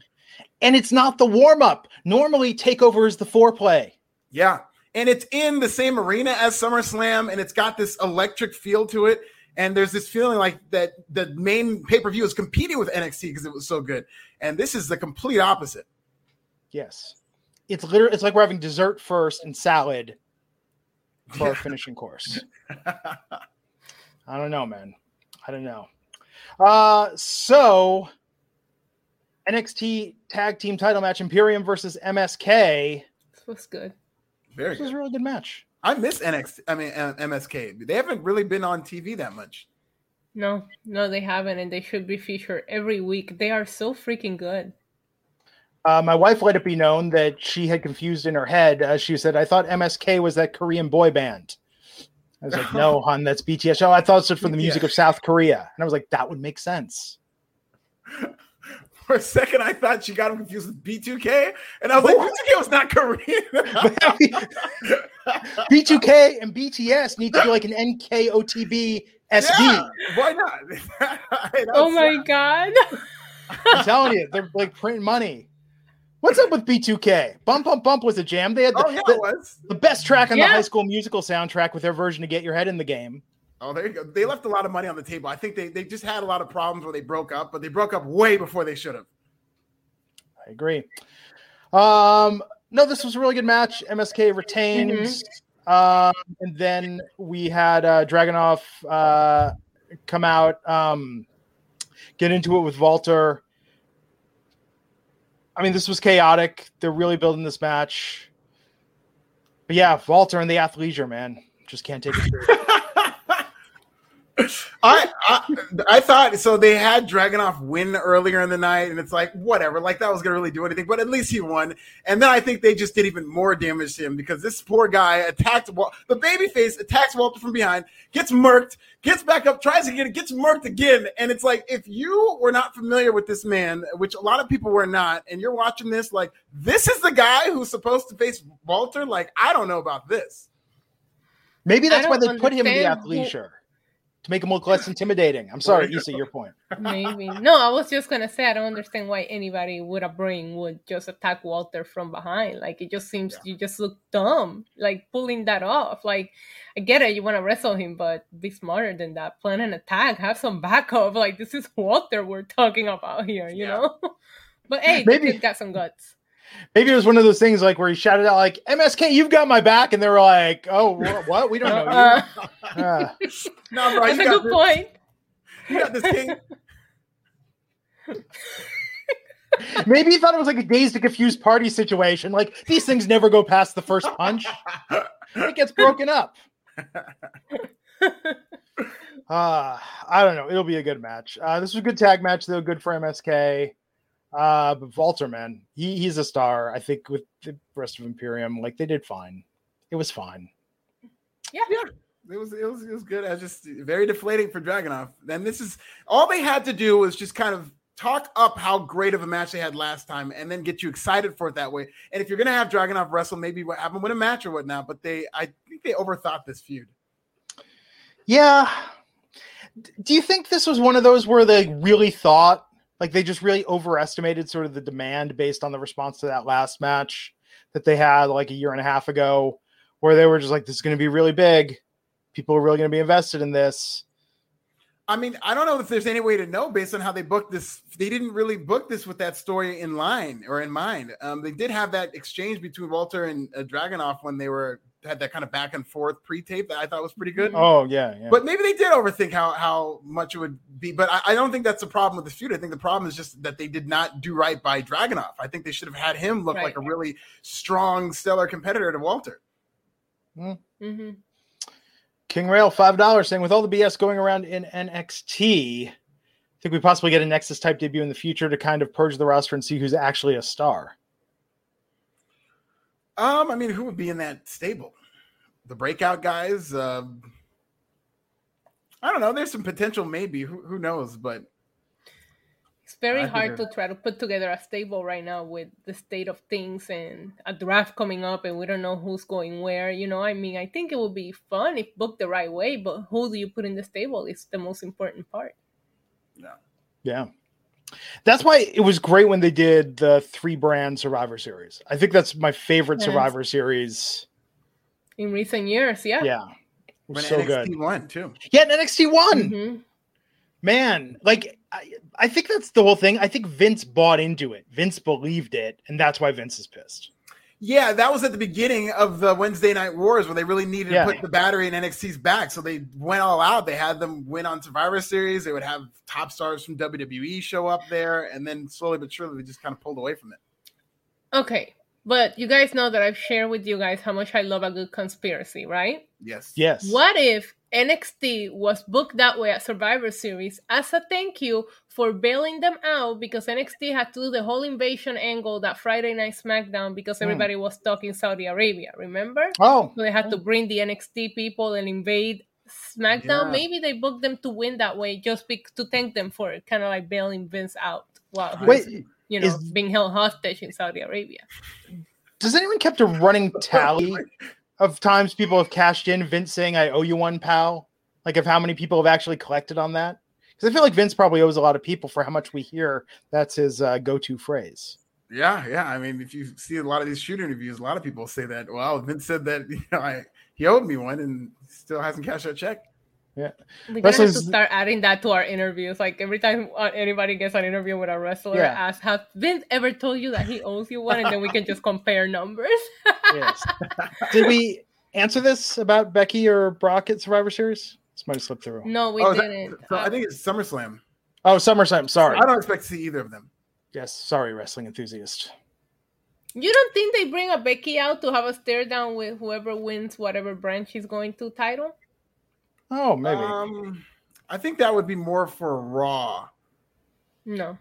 And it's not the warm up. Normally, takeover is the foreplay. Yeah. And it's in the same arena as SummerSlam, and it's got this electric feel to it. And there's this feeling like that the main pay per view is competing with NXT because it was so good. And this is the complete opposite. Yes, it's literally it's like we're having dessert first and salad for our finishing course. I don't know, man. I don't know. Uh, so NXT Tag Team Title match: Imperium versus MSK. This was good. Very This was good. a really good match. I miss NXT. I mean uh, MSK. They haven't really been on TV that much. No, no, they haven't, and they should be featured every week. They are so freaking good. Uh, my wife let it be known that she had confused in her head. Uh, she said, "I thought MSK was that Korean boy band." I was like, "No, hon, that's BTS." Oh, I thought it stood for the music of South Korea, and I was like, "That would make sense." For a second, I thought she got him confused with B2K, and I was like, B2K was not Korean. B2K and BTS need to do like an NKOTB SB. Yeah, why not? Oh was- my god. I'm telling you, they're like printing money. What's up with B2K? Bump Bump Bump was a jam. They had the, Oh yeah, the, it was. the best track on the High School Musical soundtrack with their version of "Get Your Head in the Game." Oh, there you go. They left a lot of money on the table. I think they, they just had a lot of problems where they broke up, but they broke up way before they should have. I agree. Um, no, this was a really good match. MSK retains. Um, and then we had uh, Dragunov uh, come out, um, get into it with Walter. I mean, this was chaotic. They're really building this match. But yeah, Walter and the athleisure, man. Just can't take it. seriously. I, I I thought so. They had Dragunov win earlier in the night, and it's like whatever, like that was gonna really do anything. But at least he won. And then I think they just did even more damage to him because this poor guy attacked Wal- the babyface attacks Walter from behind, gets murked, gets back up, tries again, gets murked again. And it's like if you were not familiar with this man, which a lot of people were not, and you're watching this, like this is the guy who's supposed to face Walter. Like I don't know about this. Maybe that's why they put him in the understand who- athleisure to make him look less intimidating. I'm sorry, Issa, your point. Maybe. No, I was just gonna say I don't understand why anybody with a brain would just attack Walter from behind. Like it just seems you just look dumb, like pulling that off. Like I get it, you want to wrestle him, but be smarter than that. Plan an attack, have some backup. Like this is Walter we're talking about here, you Yeah. know. but hey, Maybe- Maybe. got some guts. Maybe it was one of those things like where he shouted out like MSK, you've got my back, and they were like, "Oh, wha- what? We don't know Uh, you." No, bro, that's you a got good this. point. You got this king. Maybe he thought it was like a dazed and confused party situation. Like these things never go past the first punch; it gets broken up. Uh, I don't know. It'll be a good match. Uh, this was a good tag match, though. Good for MSK. Uh, but Walter, man, he, he's a star. I think with the rest of Imperium, like they did fine. It was fine. Yeah, it was it was it was good. I was just very deflating for Dragunov. And this is all they had to do was just kind of talk up how great of a match they had last time, and then get you excited for it that way. And if you're gonna have Dragunov wrestle, maybe what have him win a match or whatnot. But they, I think they overthought this feud. Yeah. Do you think this was one of those where they really thought, like they just really overestimated sort of the demand based on the response to that last match that they had like a year and a half ago, where they were just like, this is going to be really big. People are really going to be invested in this. I mean, I don't know if there's any way to know based on how they booked this. They didn't really book this with that story in line or in mind. Um, they did have that exchange between Walter and uh, Dragunov when they were had that kind of back and forth pre-tape that I thought was pretty good. Oh, yeah. yeah. But maybe they did overthink how how much it would be. But I, I don't think that's the problem with the feud. I think the problem is just that they did not do right by Dragunov. I think they should have had him look Right. like a really strong, stellar competitor to Walter. hmm King Rail, $5 saying, with all the BS going around in NXT, I think we possibly get a Nexus type debut in the future to kind of purge the roster and see who's actually a star? Um, I mean, who would be in that stable? The breakout guys. Um, I don't know. There's some potential, maybe. Who, who knows? But It's very I hard to try to put together a stable right now with the state of things and a draft coming up and we don't know who's going where. You know, I mean, I think it would be fun if booked the right way, but who do you put in the stable is the most important part. Yeah. Yeah. That's why it was great when they did the three brand Survivor Series. I think that's my favorite Yes. Survivor Series. In recent years, yeah. Yeah. When so NXT good. won too. Yeah, and NXT won. Mhm. Man, like I, I think that's the whole thing. I think Vince bought into it. Vince believed it, and that's why Vince is pissed. Yeah, that was at the beginning of the Wednesday Night Wars where they really needed Yeah. to put the battery in NXT's back. So they went all out. They had them win on Survivor Series. They would have top stars from WWE show up there, and then slowly but surely they just kind of pulled away from it. Okay. But you guys know that I've shared with you guys how much I love a good conspiracy, right? Yes. Yes. What if NXT was booked that way at Survivor Series as a thank you for bailing them out because NXT had to do the whole invasion angle that Friday Night SmackDown because Hmm. everybody was stuck in Saudi Arabia, remember? Oh, So they had to bring the NXT people and invade SmackDown. Yeah. Maybe they booked them to win that way just be- to thank them for it, kind of like bailing Vince out while Wait, was, you know, is- being held hostage in Saudi Arabia. does anyone kept a running tally of times people have cashed in? Vince saying, "I owe you one, pal." Like of how many people have actually collected on that? Because I feel like Vince probably owes a lot of people for how much we hear. That's his uh, go-to phrase. Yeah, yeah. I mean, if you see a lot of these shoot interviews, a lot of people say that. Well, Vince said that you know I, he owed me one, and still hasn't cashed that check. We're gonna have to Wrestlers- start adding that to our interviews. Like every time uh, anybody gets an interview with a wrestler, Yeah. ask, "Have Vince ever told you that he owes you one?" And then we can just compare numbers. Yes. Did we answer this about Becky or Brock at Survivor Series? This might have slipped through. no, we Oh, didn't. so Uh, I think it's SummerSlam. Oh, SummerSlam. Sorry. I don't expect to see either of them. Yes. Sorry, wrestling enthusiast. you don't think they bring a Becky out to have a stare down with whoever wins whatever branch she's going to title? Oh, maybe. Um, I think that would be more for Raw. No.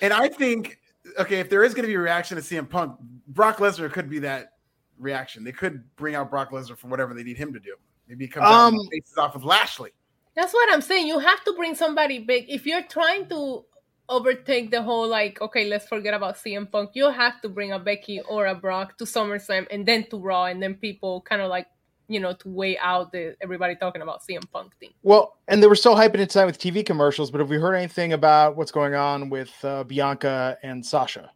And I think, okay, if there is going to be a reaction to CM Punk, Brock Lesnar could be that reaction. They could bring out Brock Lesnar for whatever they need him to do. Maybe he comes out Um, and faces off with Lashley. That's what I'm saying. You have to bring somebody big. If you're trying to overtake the whole like, okay, let's forget about CM Punk, you have to bring a Becky or a Brock to SummerSlam and then to Raw, and then people kind of like, you know, to weigh out the everybody talking about CM Punk thing. Well, and they were still hyping it tonight with TV commercials, but have we heard anything about what's going on with uh, Bianca and Sasha?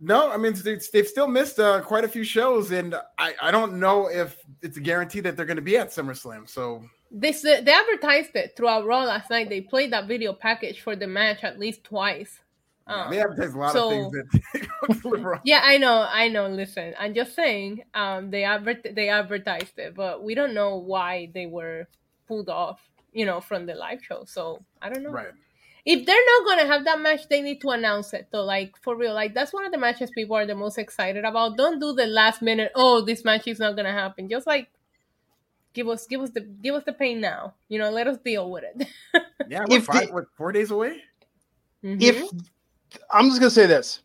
No, I mean they, they've still missed uh, quite a few shows, and I, I don't know if it's a guarantee that they're going to be at SummerSlam. So This they advertised it throughout Raw last night. They played that video package for the match at least twice. Um, they advertise a lot so- of things that they don't deliver on. Yeah, I know, I know. Listen, I'm just saying, um, they advert they advertised it, but we don't know why they were pulled off, you know, from the live show. So I don't know. Right. If they're not gonna have that match, they need to announce it. So, like for real, like that's one of the matches people are the most excited about. Don't do the last minute. Oh, this match is not gonna happen. Just like give us, give us the, give us the pain now. You know, let us deal with it. Yeah, we're If five, the- what, four days away. Mhm. If I'm just gonna say this,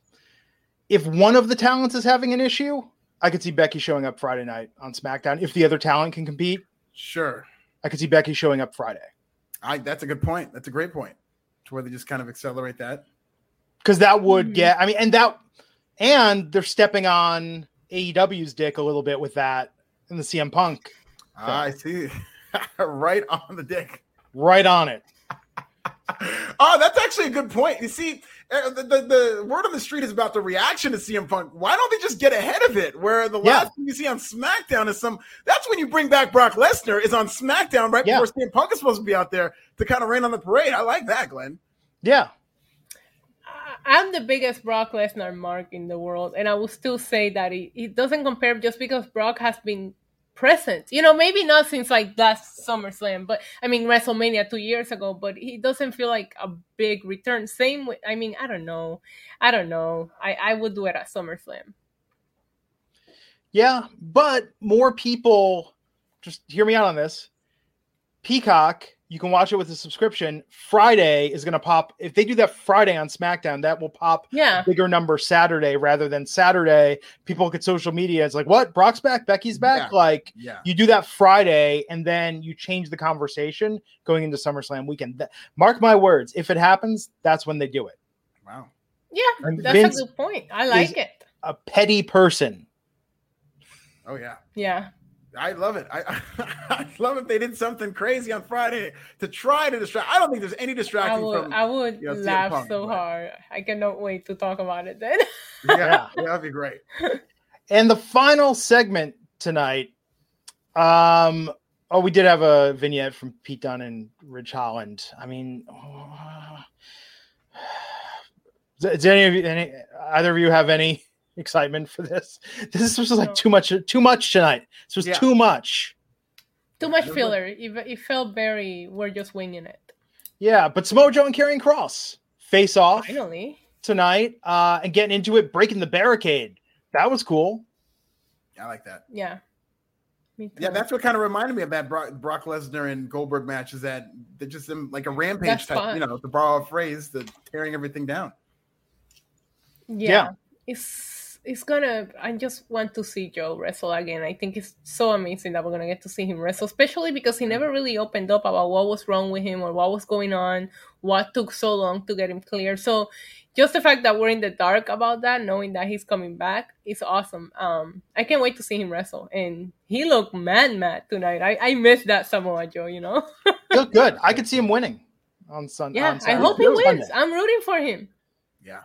if one of the talents is having an issue, I could see Becky showing up Friday night on SmackDown. If the other talent can compete, Sure, I could see Becky showing up Friday I, that's a good point. That's a great point. To where they just kind of accelerate that. because that would Mhm. get. I mean, and that, and they're stepping on AEW's dick a little bit with that and the CM Punk Ah, I see. right on the dick. right on it. Oh, that's actually a good point. You see, Uh, the, the, the word on the street is about the reaction to CM Punk. Why don't they just get ahead of it? Where the Yeah. last thing you see on SmackDown is some. That's when you bring back Brock Lesnar is on SmackDown right Yeah. before CM Punk is supposed to be out there to kind of rain on the parade. I like that, Glenn. Yeah, I- I'm the biggest Brock Lesnar mark in the world, and I will still say that it, it doesn't compare just because Brock has been present. You know, maybe not since like last SummerSlam, but I mean WrestleMania two years ago. But he doesn't feel like a big return. Same with, I mean, I don't know, I don't know. I I would do it at SummerSlam. yeah, but more people. Just hear me out on this. Peacock you can watch it with a subscription. Friday is going to pop. If they do that Friday on SmackDown, that will pop Yeah. bigger number Saturday rather than Saturday. People look at social media. It's like, what? Brock's back. Becky's back. Yeah. Like, Yeah. you do that Friday and then you change the conversation going into SummerSlam weekend. Th- Mark my words. If it happens, that's when they do it. Wow. Yeah. And That's Vince a good point. I like it. A petty person. Oh yeah. Yeah. I love it. I, I love if they did something crazy on Friday to try to distract. I don't think there's any I distracting would from. I would you know, laugh Punk, so but- hard. I cannot wait to talk about it then. Yeah, Yeah. yeah, that'd be great. And the final segment tonight. Um, oh, we did have a vignette from Pete Dunne and Ridge Holland. I mean, does any of you, any, either of you have any excitement for this? This was like too much, too much tonight. This was Yeah. too much. Too much Remember- filler. It, it felt very we're just winging it. Yeah, but Samoa Joe and Karrion Kross face off Finally. tonight uh, and getting into it, breaking the barricade. That was cool. I like that. Yeah. Yeah, that's what kind of reminded me of that Brock, Brock Lesnar and Goldberg match. Is that they're just them like a rampage That's type, fun. you know, to borrow a phrase, the tearing everything down. yeah. Yeah. It's it's gonna I just want to see Joe wrestle again. I think it's so amazing that we're gonna get to see him wrestle, especially because he never really opened up about what was wrong with him or what was going on, what took so long to get him clear. So just the fact that we're in the dark about that, knowing that he's coming back, is awesome. Um I can't wait to see him wrestle. And he looked mad mad tonight. I, I miss that Samoa Joe, you know? He looked good. I could see him winning on Sunday. yeah, I hope he wins. I'm rooting for him. Yeah.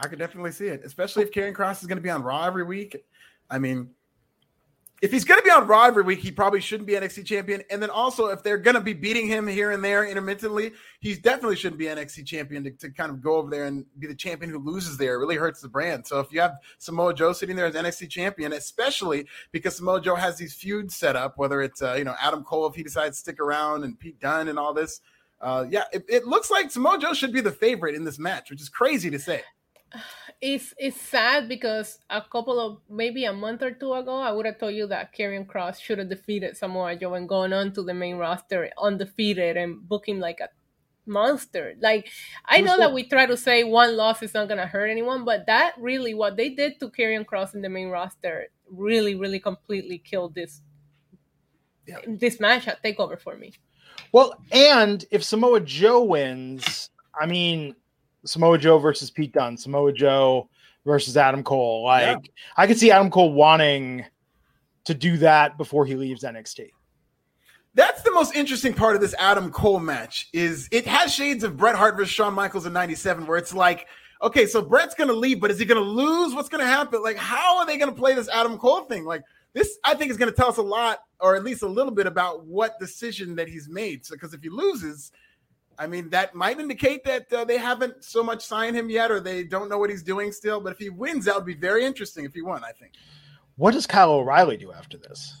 I could definitely see it, especially if Karrion Kross is going to be on Raw every week. I mean, if he's going to be on Raw every week, he probably shouldn't be NXT champion. And then also, if they're going to be beating him here and there intermittently, he definitely shouldn't be NXT champion to, to kind of go over there and be the champion who loses there. It really hurts the brand. So if you have Samoa Joe sitting there as NXT champion, especially because Samoa Joe has these feuds set up, whether it's uh, you know Adam Cole if he decides to stick around and Pete Dunne and all this. Uh, yeah, it, it looks like Samoa Joe should be the favorite in this match, which is crazy to say. It's it's sad because a couple of maybe a month or two ago, I would have told you that Karrion Kross should have defeated Samoa Joe and gone on to the main roster undefeated and book him like a monster. Like I know that? that we try to say one loss is not gonna hurt anyone, but that really what they did to Karrion Kross in the main roster really, really completely killed this Yeah. this match at Takeover for me. Well, and if Samoa Joe wins, I mean, Samoa Joe versus Pete Dunne, Samoa Joe versus Adam Cole. Like, Yeah. I could see Adam Cole wanting to do that before he leaves NXT. That's the most interesting part of this Adam Cole match is it has shades of Bret Hart versus Shawn Michaels in 97 where it's like, okay, so Bret's going to leave, but is he going to lose? What's going to happen? Like, how are they going to play this Adam Cole thing? Like, this, I think, is going to tell us a lot, or at least a little bit about what decision that he's made. So, because if he loses, I mean, that might indicate that uh, they haven't so much signed him yet, or they don't know what he's doing still. But if he wins, that would be very interesting if he won, I think. What does Kyle O'Reilly do after this?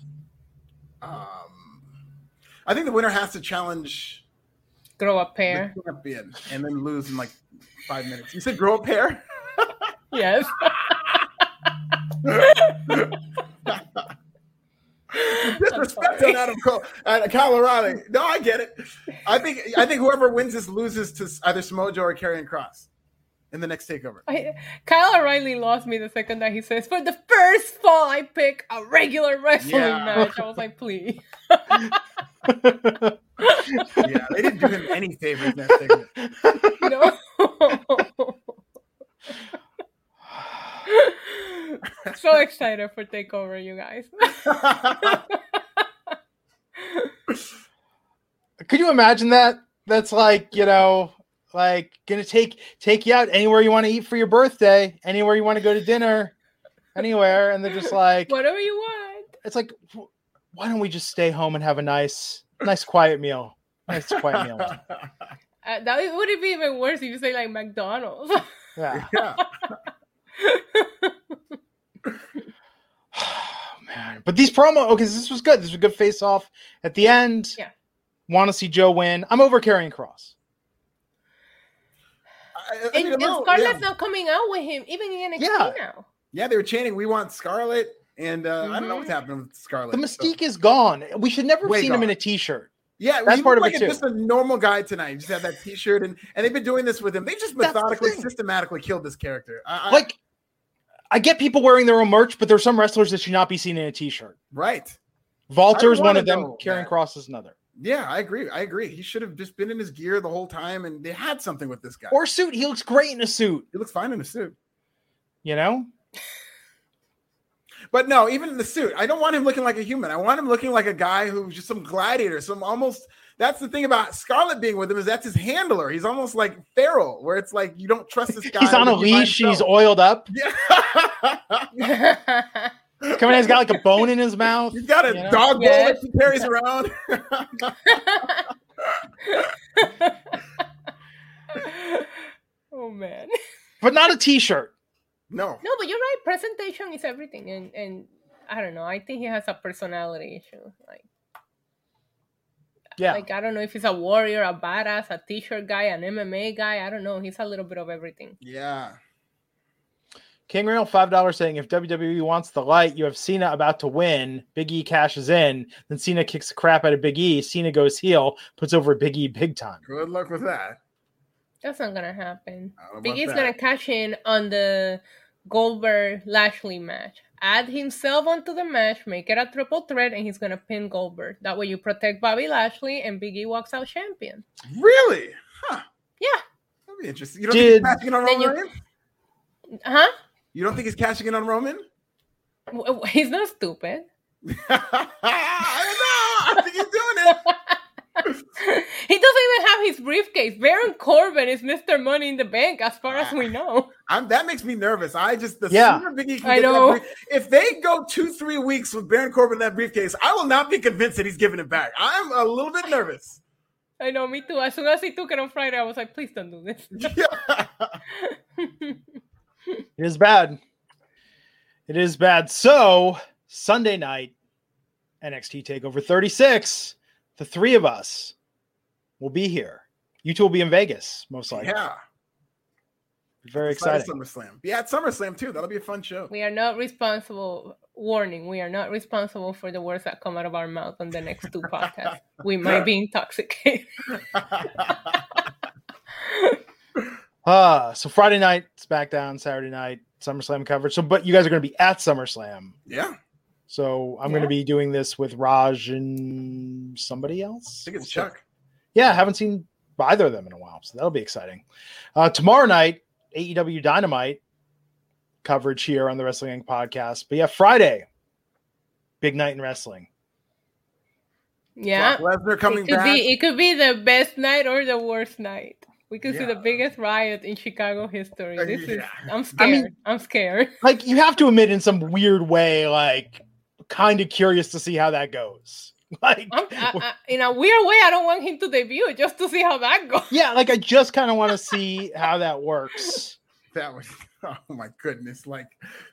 Um, I think the winner has to challenge Grow a pair. champion and then lose in like five minutes. You said grow a pair? Yes. Disrespect on Adam Cole, uh, Kyle O'Reilly. No, I get it. I think I think whoever wins this loses to either Samoa Joe or Karrion Kross in the next takeover. I, Kyle O'Reilly lost me the second that he says, "For the first fall, I pick a regular wrestling Yeah. match." I was like, "Please." Yeah, they didn't do him any favors in that segment. No. so excited for takeover, you guys. Could you imagine that? That's like, you know, like gonna take take you out anywhere you want to eat for your birthday, anywhere you want to go to dinner, anywhere, and they're just like, Whatever you want. it's like, why don't we just stay home and have a nice, nice quiet meal, nice quiet meal. Uh, that would- would it be even worse if you say like McDonald's? Yeah. yeah. Man, but these promo, okay, this was good. This was a good face off at the end. Yeah. Want to see Joe win? I'm over Karrion Kross. I- I and, and Scarlett's yeah. not coming out with him, even in NXT Yeah. now. Yeah, they were chanting, "We want Scarlett," and uh, I don't know what's happening with Scarlett. The mystique is gone. We should never have Way seen him in a t-shirt. Yeah, That's part looked of like it, a- just a normal guy tonight. He just had that T-shirt, and and they've been doing this with him. They just That's the methodically, systematically killed this character. I, I- Like, I get people wearing their own merch, but there's some wrestlers that should not be seen in a t-shirt. right? Walter is one of them. Karrion. Kross is another. Yeah, I agree. I agree. He should have just been in his gear the whole time, and they had something with this guy. Or suit. He looks great in a suit. he looks fine in a suit. You know. But no, even in the suit, I don't want him looking like a human. I want him looking like a guy who's just some gladiator, some almost. That's the thing about Scarlett being with him is that's his handler. He's almost like feral, where it's like you don't trust this guy. He's on a to be by leash. He's oiled up. Yeah. Coming, he's got like a bone in his mouth. He's got a You know? dog bowl Yes. that he carries around. oh man. but not a t-shirt. No. No, but you're right. Presentation is everything, and and I don't know. I think he has a personality issue. Like, Yeah. like I don't know if he's a warrior, a badass, a t-shirt guy, an MMA guy. I don't know. He's a little bit of everything. Yeah. King Real five dollars saying if WWE wants the light, you have Cena about to win. Big E cashes in, then Cena kicks the crap out of Big E. Cena goes heel, puts over Big E big time. Good luck with that. That's not gonna happen. I don't know Big E's that. gonna cash in on the Goldberg Lashley match. Add himself onto the match, make it a triple threat, and he's gonna pin Goldberg. That way, you protect Bobby Lashley, and Big E walks out champion. Really? Huh. Yeah. That'd be interesting. You don't Did- think he's cashing in on Roman? you- Huh? You don't think he's cashing in on Roman? W- w- He's not stupid. I don't know. I think he's doing it. he doesn't even have his briefcase. Baron Corbin is Mr. Money in the Bank, as far as we ah. know. I'm, that makes me nervous. I just the Yeah. sooner Big E can I get that know. brief- if they go two three weeks with Baron Corbin in that briefcase, I will not be convinced that he's giving it back. I'm a little bit nervous. I know, me too. As soon as he took it on Friday, I was like, please don't do this. Yeah. It is bad. It is bad. So Sunday night, NXT Takeover 36. The three of us will be here. You two will be in Vegas, most likely. yeah. Very Besides exciting. SummerSlam. Be at SummerSlam too. That'll be a fun show. We are not responsible. Warning: We are not responsible for the words that come out of our mouth on the next two podcasts. We might be intoxicated. Uh, so Friday night, SmackDown, Saturday night, SummerSlam coverage. So, but you guys are going to be at SummerSlam. yeah. So I'm going to be doing this with Raj and somebody else. I think it's Chuck. Yeah, I haven't seen either of them in a while, so that'll be exciting. Uh, tomorrow night, AEW Dynamite coverage here on the Wrestling Inc. podcast. But yeah, Friday, big night in wrestling. Yeah, Brock Lesnar coming it could back. be. It could be the best night or the worst night. We could see the biggest riot in Chicago history. This is. I'm I scared. mean- I'm scared. Like you have to admit, in some weird way, like kind of curious to see how that goes. Like, I'm, I, I, in a weird way, I don't want him to debut just to see how that goes. yeah, like I just kind of want to see how that works. That was oh my goodness, like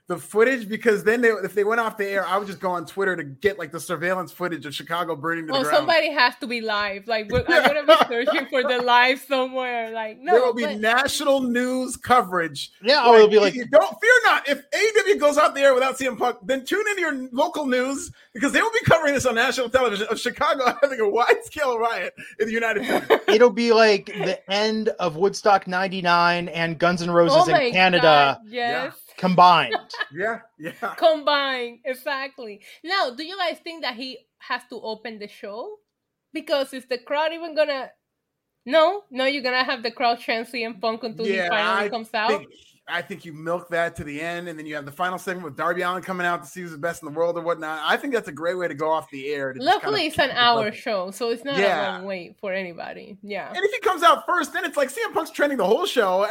the footage because then they if they went off the air, I would just go on Twitter to get like the surveillance footage of Chicago burning to the Oh, ground. somebody has to be live. Like we're, I'm gonna be searching for the live somewhere. Like no, there will be but- national news coverage. Yeah, oh, or it'll be like, don't fear not. If AEW goes out the air without CM Punk, then tune into your local news because they will be covering this on national television of Chicago having a wide scale riot in the United States. it'll be like the end of Woodstock '99 and Guns N' Roses oh in Canada God, yes. Combined. yeah, yeah. combined exactly now do you guys think that he has to open the show because is the crowd even gonna no no you're gonna have the crowd chant CM Punk until he Yeah, finally I comes out think, I think you milk that to the end, and then you have the final segment with Darby Allin coming out to see who's the best in the world or whatnot. I think that's a great way to go off the air. luckily kinda it's an hour level. show so it's not Yeah. a long wait for anybody yeah And if he comes out first, then it's like CM Punk's trending the whole show.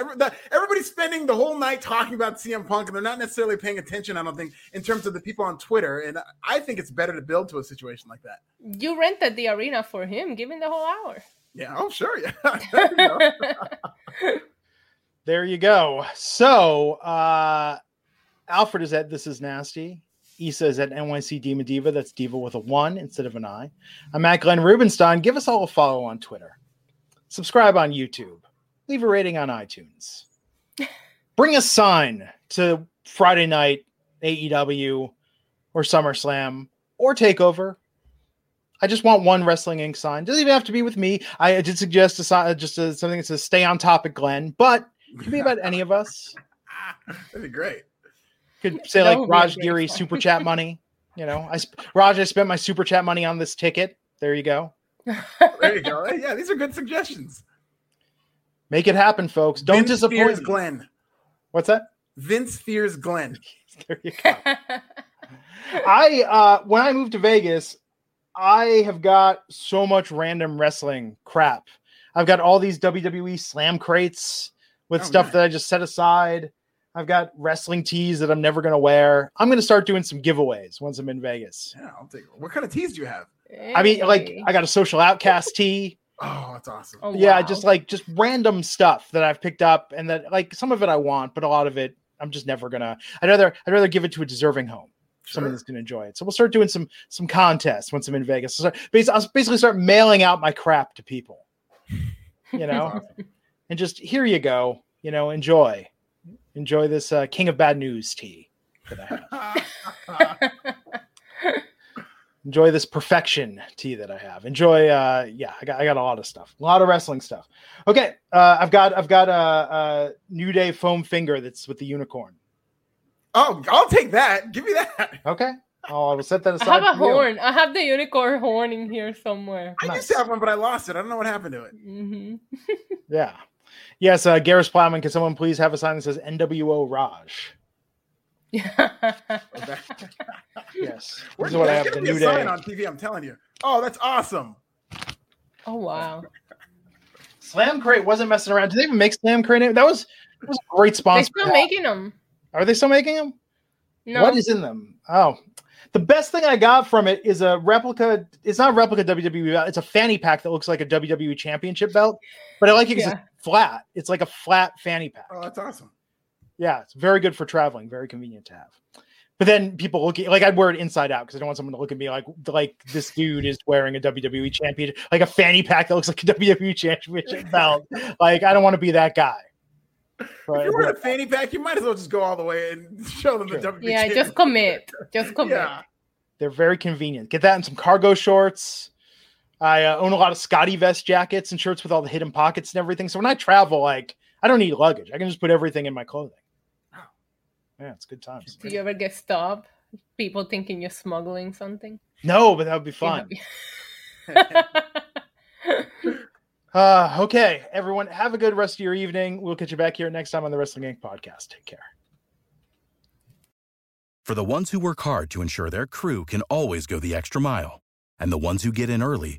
Everybody's spending the whole night talking about CM Punk, and they're not necessarily paying attention. I don't think in terms of the people on Twitter. And I think it's better to build to a situation like that. you rented the arena for him him the whole hour Yeah. Oh, sure. Yeah. There you go. There you go. So uh Alfred is at This Is Nasty. Issa is at NYC Diva Diva. That's Diva with a one instead of an I. I'm at Glenn Rubenstein. Give us all a follow on Twitter. Subscribe on YouTube. Leave a rating on iTunes. Bring a sign to Friday night AEW or SummerSlam or Takeover. I just want one Wrestling Inc. sign. Doesn't even have to be with me. I did suggest a, sign- just a, something that says "Stay on topic, Glenn," but could be about any of us. That'd be great. Could say That like would be a Raj great Giri super chat money. You know, I sp- Raj, I spent my super chat money on this ticket. There you go. There you go. Yeah, these are good suggestions. Make it happen, folks. Don't Vince disappoint. fears me. Glenn. What's that? Vince fears Glenn. There you go. I uh when I moved to Vegas, I have got so much random wrestling crap. I've got all these WWE slam crates with Oh, stuff nice. that I just set aside. I've got wrestling tees that I'm never going to wear. I'm going to start doing some giveaways once I'm in Vegas. Yeah, I'll take. What kind of tees do you have? I mean, like I got a social outcast tee. Oh, that's awesome. Oh, yeah, wow. just like just random stuff that I've picked up and that like some of it I want, but a lot of it I'm just never gonna. I'd rather I'd rather give it to a deserving home. someone that's going to enjoy it. So we'll start doing some some contests once I'm in Vegas. So bas- I'll basically start mailing out my crap to people, you know, and just here you go, you know, enjoy, enjoy this uh, King of Bad News tea that I have. Enjoy this perfection tea that I have. Enjoy, uh, yeah, I got I got a lot of stuff, a lot of wrestling stuff. Okay, uh, I've got I've got a, a New Day foam finger that's with the unicorn. oh, I'll take that. Give me that. Okay, oh, I will set that aside. I have a for you. horn. I have the unicorn horn in here somewhere. I Nice. used to have one, but I lost it. I don't know what happened to it. hmm Yeah. Yes, uh, Garris Plowman, can someone please have a sign that says NWO Raj? Yes. Where's This is what I have there's the New a Day. sign on TV? I'm telling you. Oh, that's awesome. oh wow! Slam Crate wasn't messing around. Did they even make Slam Crate? That was, that was a great sponsor. They're sponsor. still making them. Are they still making them? No, What is in them? Oh, the best thing I got from it is a replica. It's not a replica WWE belt. It's a fanny pack that looks like a WWE Championship belt, but I like it because Yeah. it's flat. It's like a flat fanny pack. Oh, that's awesome. Yeah, it's very good for traveling. Very convenient to have. But then people look at like I'd wear it inside out because I don't want someone to look at me like like this dude is wearing a WWE champion, like a fanny pack that looks like a WWE championship belt. Like I don't want to be that guy. If you're wearing a fanny pack, you might as well just go all the way and show them the WWE. yeah, just commit. Just commit. yeah. they're very convenient. Get that in some cargo shorts. I uh, own a lot of SCOTTeVEST jackets and shirts with all the hidden pockets and everything. So when I travel, like I don't need luggage. I can just put everything in my clothing. Yeah, it's good times. Do you ever get stopped? People thinking you're smuggling something. No, but that would be fun. Uh, okay, everyone, have a good rest of your evening. We'll catch you back here next time on the Wrestling Inc. podcast. Take care. For the ones who work hard to ensure their crew can always go the extra mile, and the ones who get in early